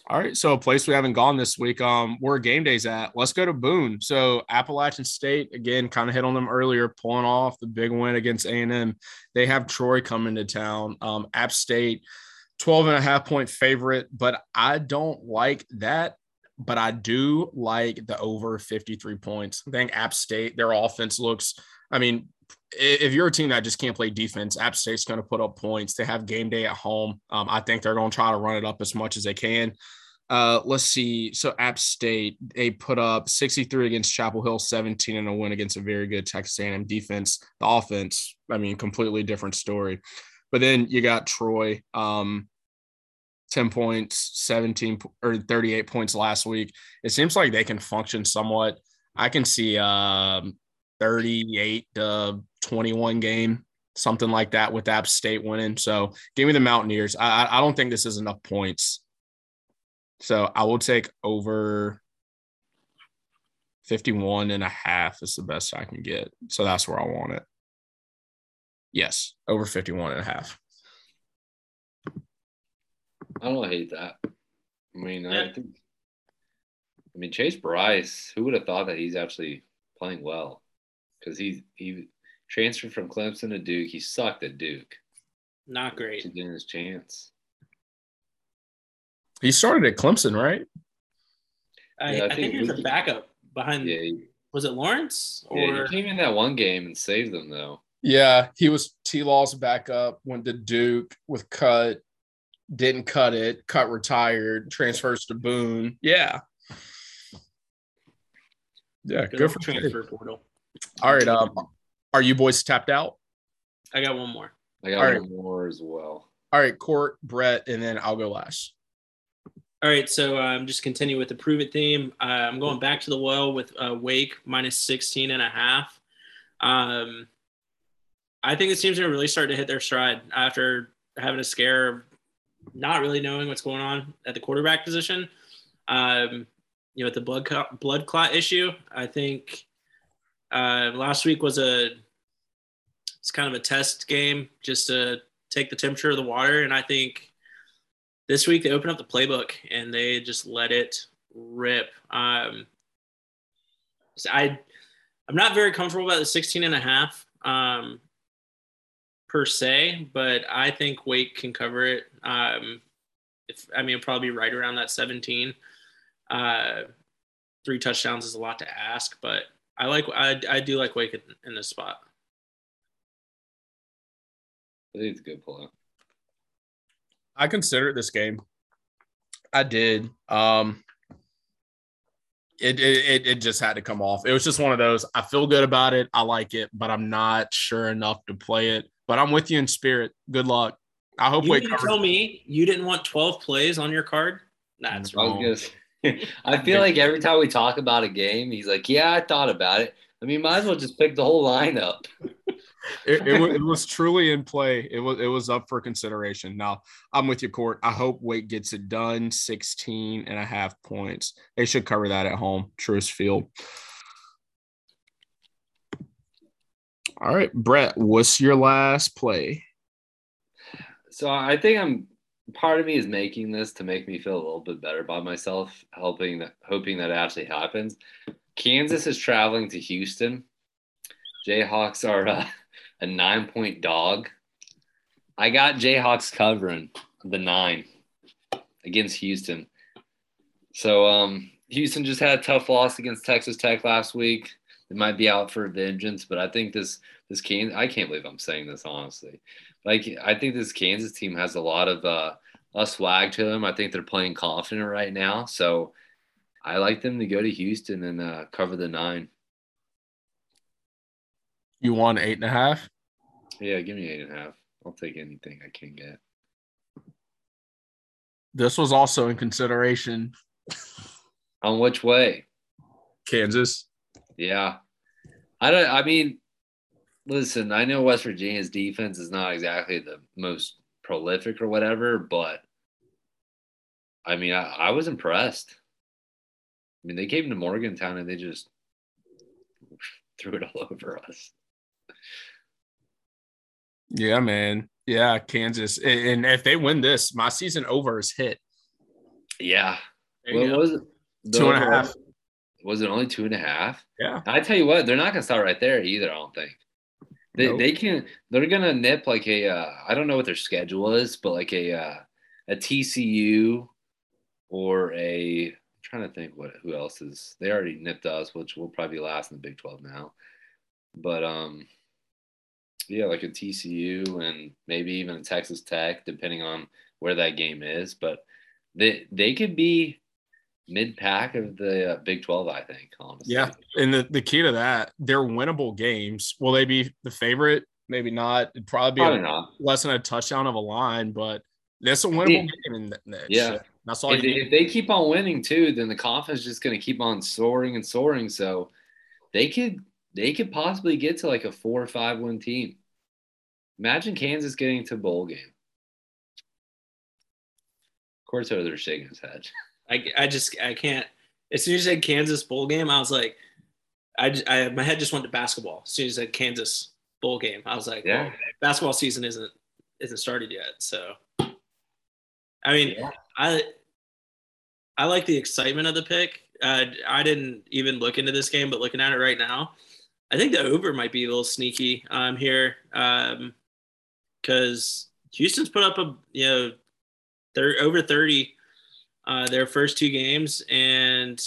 All right, so a place we haven't gone this week. Um, where game days at? Let's go to Boone. So Appalachian State again, kind of hit on them earlier, pulling off the big win against A and M. They have Troy coming to town. Um, App State, 12 and a half point favorite, but I don't like that. But I do like the over 53 points. I think App State, their offense looks. I mean, if you're a team that just can't play defense, App State's going to put up points. They have game day at home. Um, I think they're going to try to run it up as much as they can. Uh, let's see. So App State, they put up 63 against Chapel Hill, 17 and a win against a very good Texas A&M defense. The offense, I mean, completely different story. But then you got Troy, um, 10 points, 17 or 38 points last week. It seems like they can function somewhat. I can see um, 38 to 21 game, something like that with App State winning. So give me the Mountaineers. I, I don't think this is enough points. So I will take over 51 and a half is the best I can get. So that's where I want it. Yes, over 51 and a half. I don't hate that. I mean, I think I mean Chase Brice. who would have thought that he's actually playing well? because he he transferred from Clemson to Duke. He sucked at Duke. Not great. To get his chance. He started at Clemson, right? I, yeah, I, I, think, think he was a backup behind. Yeah, he, was it Lawrence? Or yeah, he came in that one game and saved them though. Yeah, he was T. Law's backup. Went to Duke with cut, didn't cut it. Cut retired. Transfers to Boone. Yeah, yeah. Good, good for transfer portal. All right. Um, are you boys tapped out? I got one more. I got All right. one more as well. All right, Court, Brett, and then I'll go last. All right, so um, just continue with the prove it theme. Uh, I'm going back to the well with uh, Wake minus 16 and a half. Um, I think this team's going to really start to hit their stride after having a scare of not really knowing what's going on at the quarterback position. Um, you know, with the blood clot, blood clot issue, I think uh, last week was a it's kind of a test game just to take the temperature of the water, and I think this week they opened up the playbook and they just let it rip. Um, so I I'm not very comfortable about the 16 and a half. Um, per se, but I think Wake can cover it. Um, if I mean, probably right around that 17. Uh, three touchdowns is a lot to ask, but I like I, I do like Wake in, in this spot. I think it's a good play. I considered this game. I did. Um, it, it it just had to come off. It was just one of those. I feel good about it. I like it, but I'm not sure enough to play it. But I'm with you in spirit. Good luck. I hope You Wake didn't tell me you didn't want 12 plays on your card. That's I was wrong. I feel like every time we talk about a game, he's like, "Yeah, I thought about it." I mean, might as well just pick the whole lineup. It, it, was, it was truly in play. It was it was up for consideration. Now I'm with you, Court. I hope Wake gets it done. 16 and a half points. They should cover that at home. Truist Field. All right, Brett. What's your last play? So I think I'm part of me is making this to make me feel a little bit better about myself, helping that hoping that actually happens. Kansas is traveling to Houston. Jayhawks are uh, a nine point dog. I got Jayhawks covering the nine against Houston. So um, Houston just had a tough loss against Texas Tech last week. They might be out for vengeance, but I think this this Kansas I can't believe I'm saying this honestly. Like I think this Kansas team has a lot of uh, a swag to them. I think they're playing confident right now. So I like them to go to Houston and uh, cover the nine. You won eight and a half. Yeah, give me eight and a half. I'll take anything I can get. This was also in consideration. On which way? Kansas. Yeah. I don't I mean, listen, I know West Virginia's defense is not exactly the most prolific or whatever, but I mean, I, I was impressed. I mean, they came to Morgantown and they just threw it all over us. Yeah, man. Yeah, Kansas. And if they win this, my season over is hit. Yeah. What go. was it? The Two and a half. Was it only two and a half? Yeah. I tell you what, they're not gonna start right there either. I don't think they Nope. they can. They're gonna nip like a. Uh, I don't know what their schedule is, but like a uh, a TCU or a. I'm trying to think what who else is. They already nipped us, which will probably be last in the Big Twelve now. But um, yeah, like a TCU and maybe even a Texas Tech, depending on where that game is. But they they could be mid pack of the uh, Big Twelve, I think. Honestly, Yeah. And the, the key to that, they're winnable games. Will they be the favorite? Maybe not. It'd probably be probably a, not. less than a touchdown of a line, but that's a winnable Yeah. game. And that, that Yeah. That's all If, you they- need. if they keep on winning too, then the confidence is just going to keep on soaring and soaring. So they could they could possibly get to like a four or five win team. Imagine Kansas getting to bowl game. Of course, over there shaking his head. I, I just I can't. As soon as you said Kansas bowl game, I was like, I, I- my head just went to basketball. As soon as you said Kansas bowl game, I was like, Yeah. well, basketball season isn't isn't started yet. So, I mean, Yeah. I I like the excitement of the pick. Uh, I didn't even look into this game, but looking at it right now, I think the over might be a little sneaky um, here because Houston's put up a you know they're over thirty uh, their first two games, and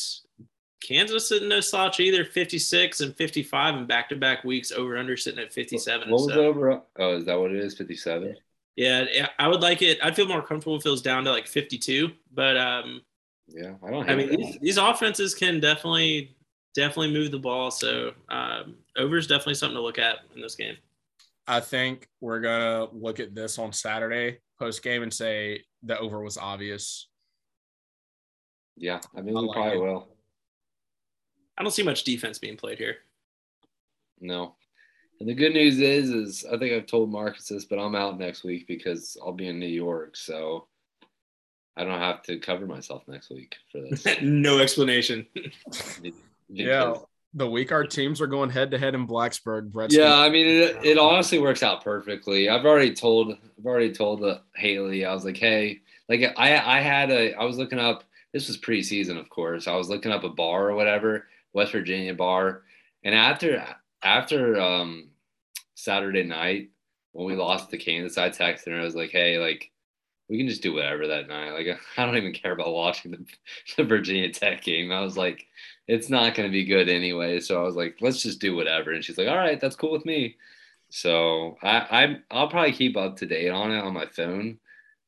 Kansas sitting no slouch either, 56 and 55 in back to back weeks, over under sitting at 57. What was so, over? Oh, is that what it is? Fifty seven. yeah, yeah, I would like it. I'd feel more comfortable if it was down to like 52, but um, Yeah, I don't. I mean, these, these offenses can definitely definitely move the ball. So um, over is definitely something to look at in this game. I think we're gonna look at this on Saturday post game and say the over was obvious. Yeah, I mean I we like probably it. will. I don't see much defense being played here. No. And the good news is, is I think I've told Marcus this, but I'm out next week because I'll be in New York, so I don't have to cover myself next week for this. no explanation. Yeah. The week our teams are going head to head in Blacksburg. Brett's Yeah, gonna- I mean, it, it honestly works out perfectly. I've already told, I've already told uh, Haley. I was like, hey, like I, I had a, I was looking up. This was preseason, of course. I was looking up a bar or whatever, West Virginia bar, and after, after um, Saturday night when we lost to Kansas, I texted her. I was like, hey, like we can just do whatever that night. Like I don't even care about watching the, the Virginia Tech game. I was like, it's not going to be good anyway. So I was like, let's just do whatever. And she's like, all right, that's cool with me. So I, I I'll probably keep up to date on it on my phone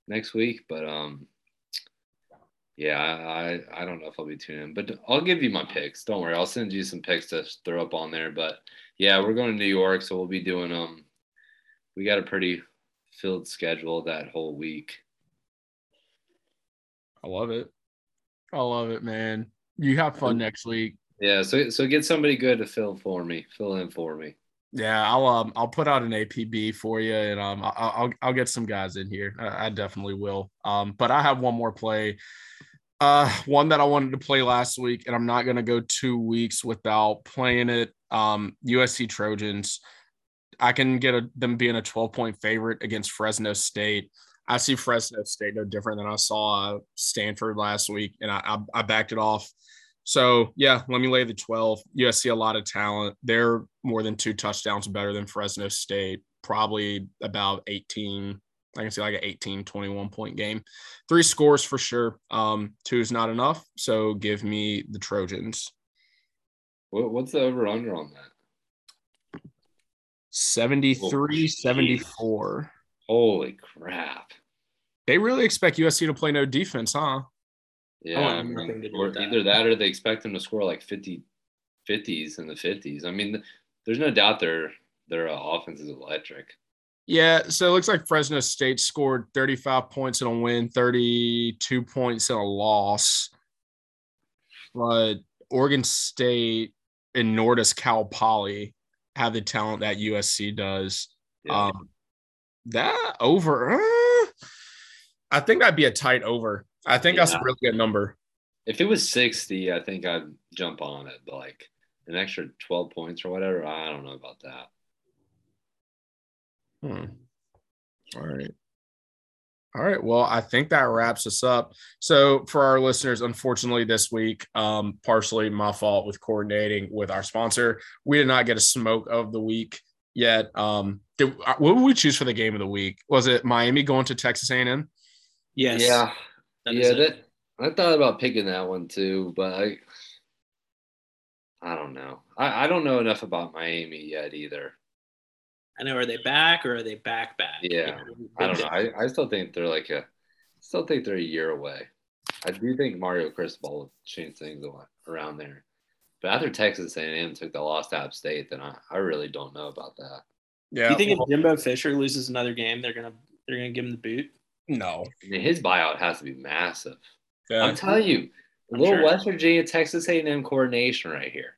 next week. But um, yeah, I I don't know if I'll be tuning in, but I'll give you my picks. Don't worry, I'll send you some picks to throw up on there. But yeah, we're going to New York, so we'll be doing um, we got a pretty filled schedule that whole week. I love it. I love it, man. You have fun next week. Yeah, so so get somebody good to fill for me, fill in for me. Yeah, I'll um I'll put out an APB for you, and um I'll I'll, I'll get some guys in here. I, I definitely will. Um, but I have one more play. Uh, one that I wanted to play last week, and I'm not gonna go two weeks without playing it. Um, USC Trojans. I can get a, them being a 12 point favorite against Fresno State. I see Fresno State no different than I saw Stanford last week, and I, I, I backed it off. So yeah, let me lay the 12. USC a lot of talent. They're more than two touchdowns better than Fresno State. Probably about 18. I can see like an 18, 21 point game. Three scores for sure. Um, two is not enough. So give me the Trojans. What's the over under on that? 73, Oh, 74. Holy crap! They really expect USC to play no defense, huh? Yeah, want I mean, to or with that. either that or they expect them to score like 50, 50s in the 50s. I mean, there's no doubt their their uh, offense is electric. Yeah, so it looks like Fresno State scored 35 points in a win, 32 points in a loss. But Oregon State and Nordis Cal Poly have the talent that USC does. Yeah. Um, that over, uh, I think that'd be a tight over. I think that's a really good number. if it was 60, I think I'd jump on it. But like an extra 12 points or whatever, I don't know about that. Hmm. All right. All right. Well, I think that wraps us up. So, for our listeners, unfortunately, this week, um, partially my fault with coordinating with our sponsor, we did not get a smoke of the week yet. Um, did, what would we choose for the game of the week? Was it Miami going to Texas A&M? Yes. yeah, that is yeah. That I thought about picking that one too, but I, I don't know. I, I don't know enough about Miami yet either. I know. Are they back or are they back back? Yeah, You I don't know. I, I still think they're like a, still think they're a year away. I do think Mario Cristobal will change things a- around there. But after Texas A&M took the loss to App State, then I, I really don't know about that. Yeah. Do you think if Jimbo Fisher loses another game, they're gonna they're gonna give him the boot? No. I mean, his buyout has to be massive. Yeah. I'm telling you, a I'm little sure. West Virginia, Texas A&M coordination right here.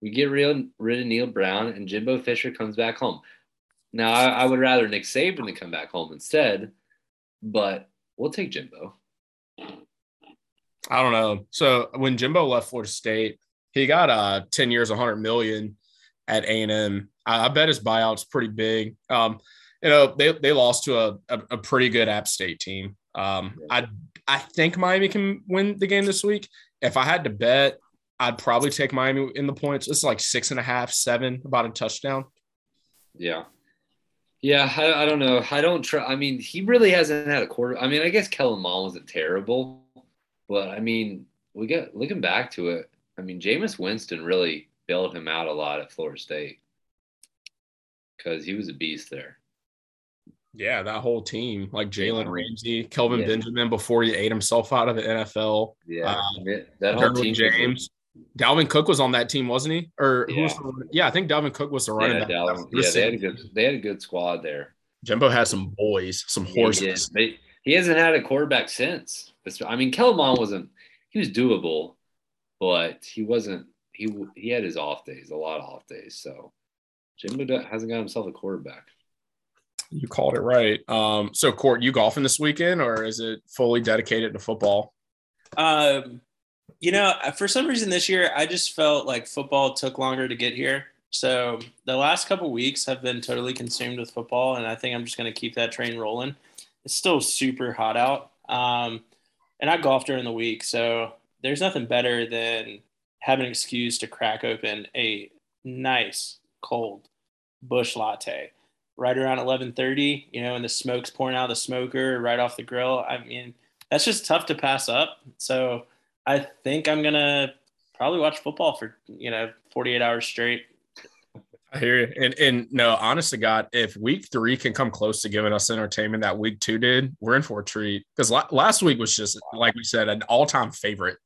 We get real, rid of Neal Brown, and Jimbo Fisher comes back home. Now, I, I would rather Nick Saban to come back home instead, but we'll take Jimbo. I don't know. So when Jimbo left Florida State, he got uh 10 years, 100 million at A&M. I, I bet his buyout's pretty big. Um, you know, they, they lost to a, a, a pretty good App State team. Um, I I think Miami can win the game this week. If I had to bet, I'd probably take Miami in the points. It's like six and a half, seven, about a touchdown. Yeah. Yeah, I, I don't know. I don't try. I mean, he really hasn't had a quarter. I mean, I guess Kellen Mond wasn't terrible, but I mean, we get looking back to it. I mean, Jameis Winston really bailed him out a lot at Florida State because he was a beast there. Yeah, that whole team, like Jalen Ramsey, Kelvin Yeah. Benjamin before he ate himself out of the NFL. Yeah, Uh, that whole team. James. Dalvin Cook was on that team, wasn't he? Or yeah, the, yeah I think Dalvin Cook was the running yeah, back. Dalvin, yeah, they had a good they had a good squad there. Jimbo has some boys, some horses. Yeah, he, he hasn't had a quarterback since. I mean, Kellen Mond wasn't he was doable, but he wasn't he he had his off days, a lot of off days. So Jimbo hasn't got himself a quarterback. You called it right. Um, so Court, you golfing this weekend, or is it fully dedicated to football? Um, you know, for some reason this year, I just felt like football took longer to get here. So the last couple weeks have been totally consumed with football, and I think I'm just going to keep that train rolling. It's still super hot out, um, and I golf during the week, so there's nothing better than having an excuse to crack open a nice cold Busch Latte right around 11:30. You know, and the smoke's pouring out of the smoker right off the grill. I mean, that's just tough to pass up. So I think I'm gonna probably watch football for you know 48 hours straight. I hear you. And and no, honest to God, if week three can come close to giving us entertainment that week two did, we're in for a treat. Because la- last week was just like we said, an all time favorite.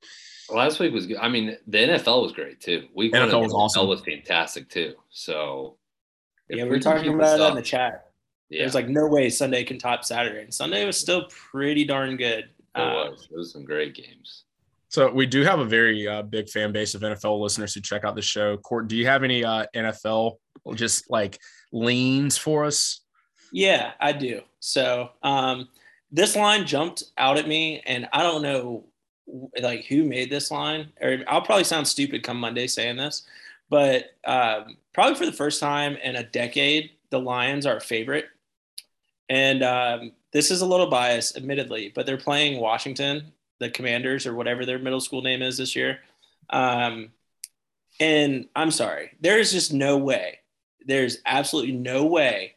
Last week was good. I mean, the NFL was great too. Week NFL one was awesome. was fantastic too. So yeah, we were talking about it in the chat. Yeah. There's like no way Sunday can top Saturday, and Sunday was still pretty darn good. It um, was. It was some great games. So we do have a very uh, big fan base of NFL listeners who check out the show. Court, do you have any uh, NFL just like leans for us? Yeah, I do. So um, this line jumped out at me, and I don't know like who made this line. Or I'll probably sound stupid come Monday saying this, but um, probably for the first time in a decade, the Lions are a favorite. And um, this is a little biased, admittedly, but they're playing Washington, the Commanders, or whatever their middle school name is this year. Um, and I'm sorry, there is just no way. There's absolutely no way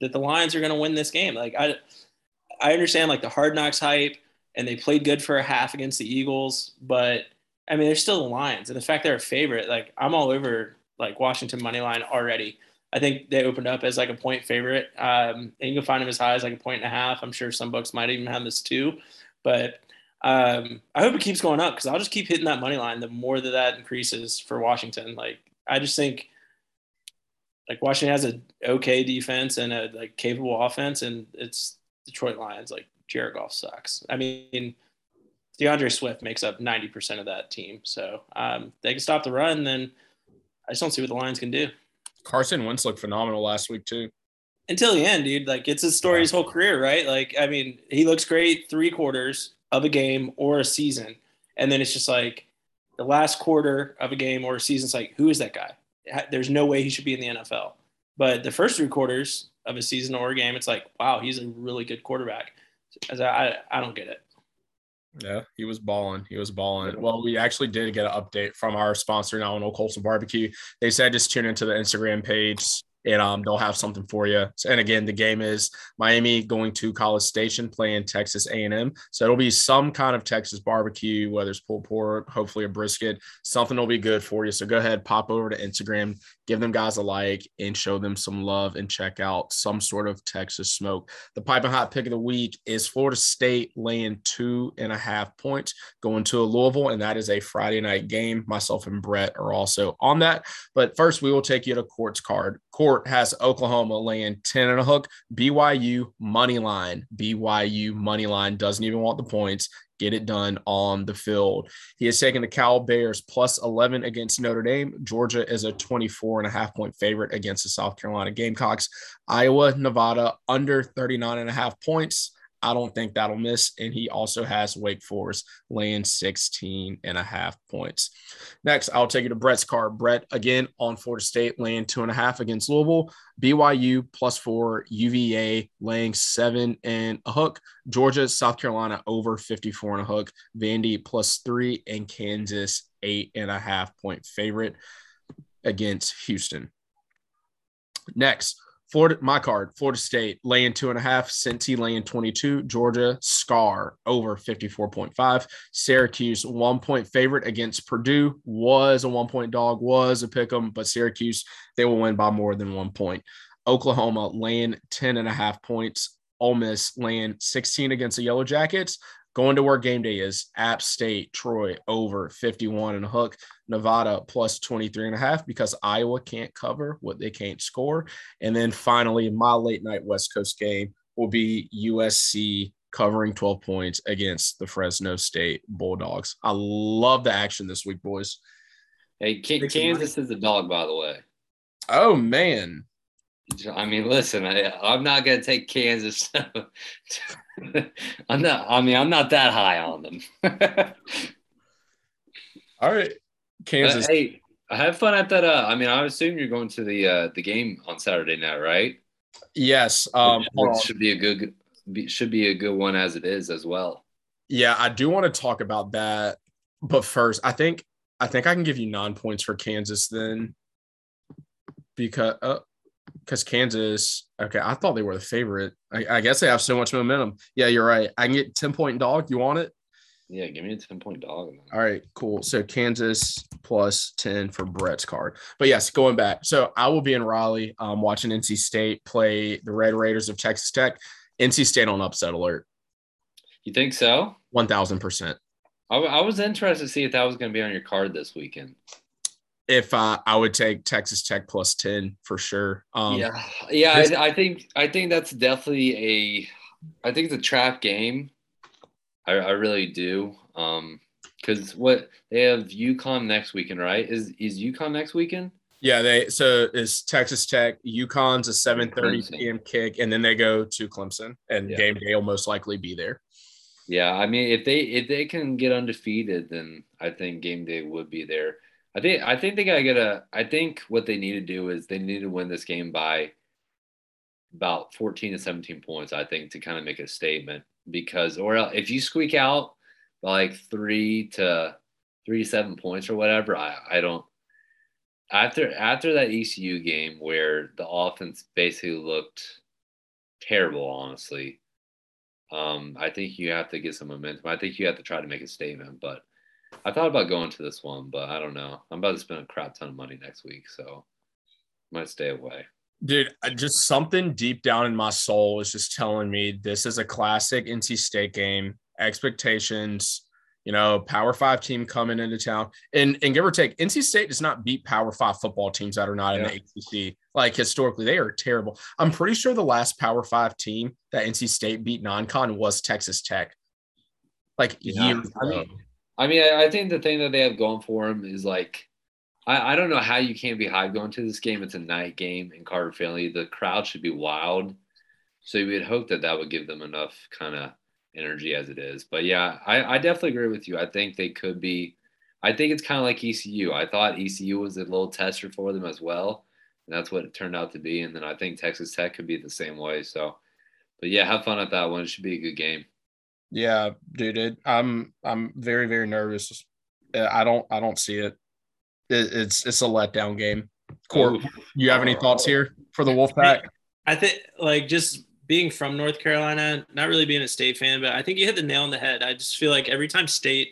that the Lions are going to win this game. Like I, I understand like the hard knocks hype, and they played good for a half against the Eagles, but I mean they're still the Lions, and the fact they're a favorite, like I'm all over like Washington money line already. I think they opened up as like a point favorite. Um, and you can find them as high as like a point and a half. I'm sure some books might even have this too, but um, I hope it keeps going up because I'll just keep hitting that money line. The more that that increases for Washington, like I just think like Washington has a okay defense and a like capable offense, and it's Detroit Lions. Like Jared Goff sucks. I mean, D'Andre Swift makes up 90% of that team. So um, they can stop the run, then I just don't see what the Lions can do. Carson Wentz looked phenomenal last week too. Until the end, dude. Like it's his story his whole career, right? Like, I mean, he looks great three quarters of a game or a season. And then it's just like the last quarter of a game or a season, it's like, who is that guy? There's no way he should be in the NFL. But the first three quarters of a season or a game, it's like, wow, he's a really good quarterback. As I, I don't get it. Yeah, he was balling. He was balling. Well, we actually did get an update from our sponsor now on Old Colson Barbecue. They said just tune into the Instagram page and um, they'll have something for you. And again, the game is Miami going to College Station playing Texas A&M. So it'll be some kind of Texas barbecue, whether it's pulled pork, hopefully a brisket, something will be good for you. So go ahead, pop over to Instagram, give them guys a like, and show them some love, and check out some sort of Texas smoke. The piping hot pick of the week is Florida State laying two and a half points going to a Louisville, and that is a Friday night game. Myself and Brett are also on that. But first, we will take you to Court's card. Court has Oklahoma laying 10 and a hook. BYU money line. BYU money line doesn't even want the points. Get it done on the field. He has taken the Cal Bears plus 11 against Notre Dame. Georgia is a 24 and a half point favorite against the South Carolina Gamecocks. Iowa, Nevada under 39 and a half points. I don't think that'll miss. And he also has Wake Forest laying 16 and a half points. Next, I'll take you to Brett's card. Brett, again, on Florida State laying two and a half against Louisville. BYU plus four, UVA laying seven and a hook. Georgia, South Carolina over 54 and a hook. Vandy plus three, and Kansas eight and a half point favorite against Houston. Next, Florida, my card, Florida State laying two and a half, Cincy laying 22, Georgia, Scar over 54.5, Syracuse one point favorite against Purdue, was a one point dog, was a pick 'em, but Syracuse, they will win by more than one point. Oklahoma laying 10 and a half points Ole Miss laying 16 against the Yellow Jackets. Going to where game day is App State, Troy over 51 and a hook, Nevada plus 23 and a half because Iowa can't cover what they can't score. And then finally, my late night West Coast game will be USC covering 12 points against the Fresno State Bulldogs. I love the action this week, boys. Hey, Kansas is a dog, by the way. Oh, man. I mean, listen, I, I'm not going to take Kansas. I'm not. I mean, I'm not that high on them. All right, Kansas. Uh, hey, have fun at that. Uh, I mean, I assume you're going to the uh, the game on Saturday night, right? Yes. Um, it should be a good should be a good one as it is as well. Yeah, I do want to talk about that, but first, I think I think I can give you nine points for Kansas then, because uh, because Kansas. Okay, I thought they were the favorite. I, I, guess they have so much momentum. Yeah, you're right. I can get ten point dog. You want it? Yeah, give me a ten point dog. All right, cool. So Kansas plus ten for Brett's card. But yes, going back. So I will be in Raleigh, um, watching NC State play the Red Raiders of Texas Tech. NC State on upset alert. You think so? One thousand percent. I was interested to see if that was going to be on your card this weekend if uh, I would take Texas Tech plus ten for sure. Um, yeah, yeah, I, I, think I think that's definitely a, I think it's a trap game. I, I really do. Um, because what they have UConn next weekend, right? Is is UConn next weekend? Yeah, they so is Texas Tech. UConn's a seven thirty p.m. kick, and then they go to Clemson, and yeah. game day will most likely be there. Yeah, I mean, if they if they can get undefeated, then I think game day would be there. I think I think they gotta get a. I think what they need to do is they need to win this game by about 14 to 17 points. I think to kind of make a statement because, or if you squeak out by like three to three seven points or whatever, I I don't. After after that ECU game where the offense basically looked terrible, honestly, um, I think you have to get some momentum. I think you have to try to make a statement, but I thought about going to this one, but I don't know. I'm about to spend a crap ton of money next week, so I might stay away. Dude, just something deep down in my soul is just telling me this is a classic NC State game. Expectations, you know, Power Five team coming into town, and and give or take, NC State does not beat Power Five football teams that are not yeah. in the ACC. Like historically, they are terrible. I'm pretty sure the last Power Five team that NC State beat non-con was Texas Tech. Like yeah. years I mean, I mean, I, I think the thing that they have going for them is like, I, I don't know how you can't be hyped going to this game. It's a night game in Carter Finley. The crowd should be wild. So you would hope that that would give them enough kind of energy as it is. But yeah, I, I definitely agree with you. I think they could be. I think it's kind of like ECU. I thought ECU was a little tester for them as well, and that's what it turned out to be. And then I think Texas Tech could be the same way. So, but yeah, have fun at that one. It should be a good game. Yeah, dude, it, I'm I'm very very nervous. Uh, I don't I don't see it. it it's it's a letdown game. Court, you have any thoughts here for the Wolfpack? I think like just being from North Carolina, not really being a state fan, but I think you hit the nail on the head. I just feel like every time state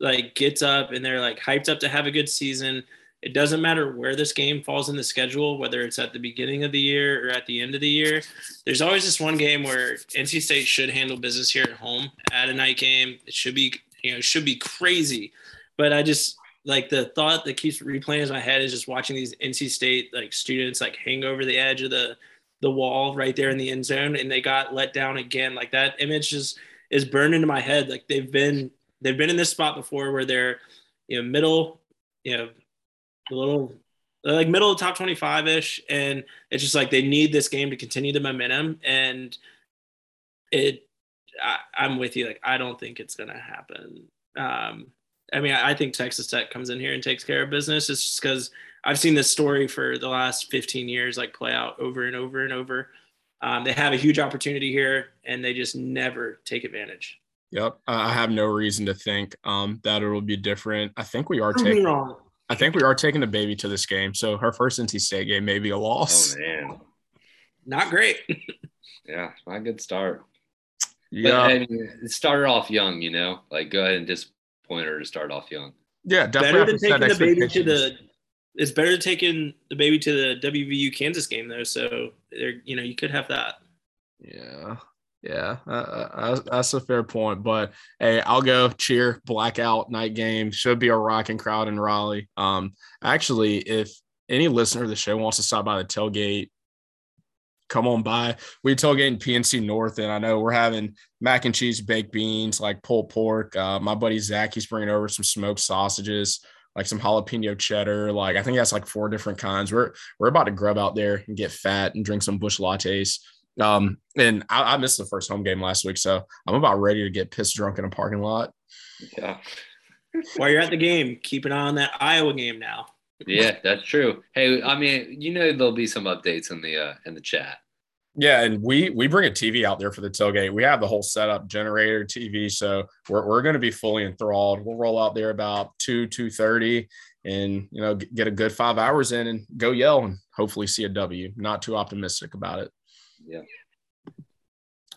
like gets up and they're like hyped up to have a good season, it doesn't matter where this game falls in the schedule, whether it's at the beginning of the year or at the end of the year. There's always this one game where NC State should handle business here at home at a night game. It should be, you know, should be crazy. But I just like the thought that keeps replaying in my head is just watching these NC State like students like hang over the edge of the the wall right there in the end zone and they got let down again. Like that image just is burned into my head. Like they've been they've been in this spot before where they're you know middle you know a little like middle of top 25 ish. And it's just like they need this game to continue the momentum. And it, I, am with you. Like, I don't think it's going to happen. Um, I mean, I think Texas Tech comes in here and takes care of business. It's just because I've seen this story for the last 15 years, like play out over and over and over. Um, they have a huge opportunity here and they just never take advantage. Yep. I have no reason to think um, that it will be different. I think we are taking. Wrong. I think we are taking the baby to this game. So her first NC State game may be a oh, loss. Oh man, not great. yeah, not a good start. Yeah, but, I mean, it started off young. You know, like go ahead and disappoint her to start off young. Yeah, definitely. Better than taking the baby to the. It's better than taking the baby to the WVU Kansas game though. So there, you know, you could have that. Yeah. Yeah, uh, uh, that's a fair point. But hey, I'll go cheer blackout night game. Should be a rocking crowd in Raleigh. Um, actually, if any listener of the show wants to stop by the tailgate, come on by. We tailgate in PNC North, and I know we're having mac and cheese, baked beans, like pulled pork. Uh, my buddy Zach, he's bringing over some smoked sausages, like some jalapeno cheddar. Like I think that's like four different kinds. We're we're about to grub out there and get fat and drink some Busch Lattes. Um, and I, I, missed the first home game last week, so I'm about ready to get pissed drunk in a parking lot. Yeah. While you're at the game, keep an eye on that Iowa game now. Yeah, that's true. Hey, I mean, you know, there'll be some updates in the uh, in the chat. Yeah, and we we bring a TV out there for the tailgate. We have the whole setup, generator, TV, so we're we're going to be fully enthralled. We'll roll out there about two two thirty, and you know get a good five hours in and go yell and hopefully see a W. Not too optimistic about it. Yeah.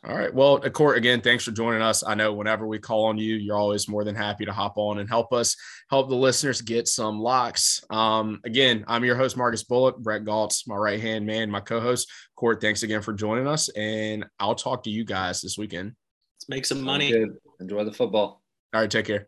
All right. Well, Court, again, thanks for joining us. I know whenever we call on you, you're always more than happy to hop on and help us help the listeners get some locks. Um, again, I'm your host, Marcus Bullock, Brett Galtz, my right hand man, my co host. Court, thanks again for joining us. And I'll talk to you guys this weekend. Let's make some money. Enjoy the football. All right. Take care.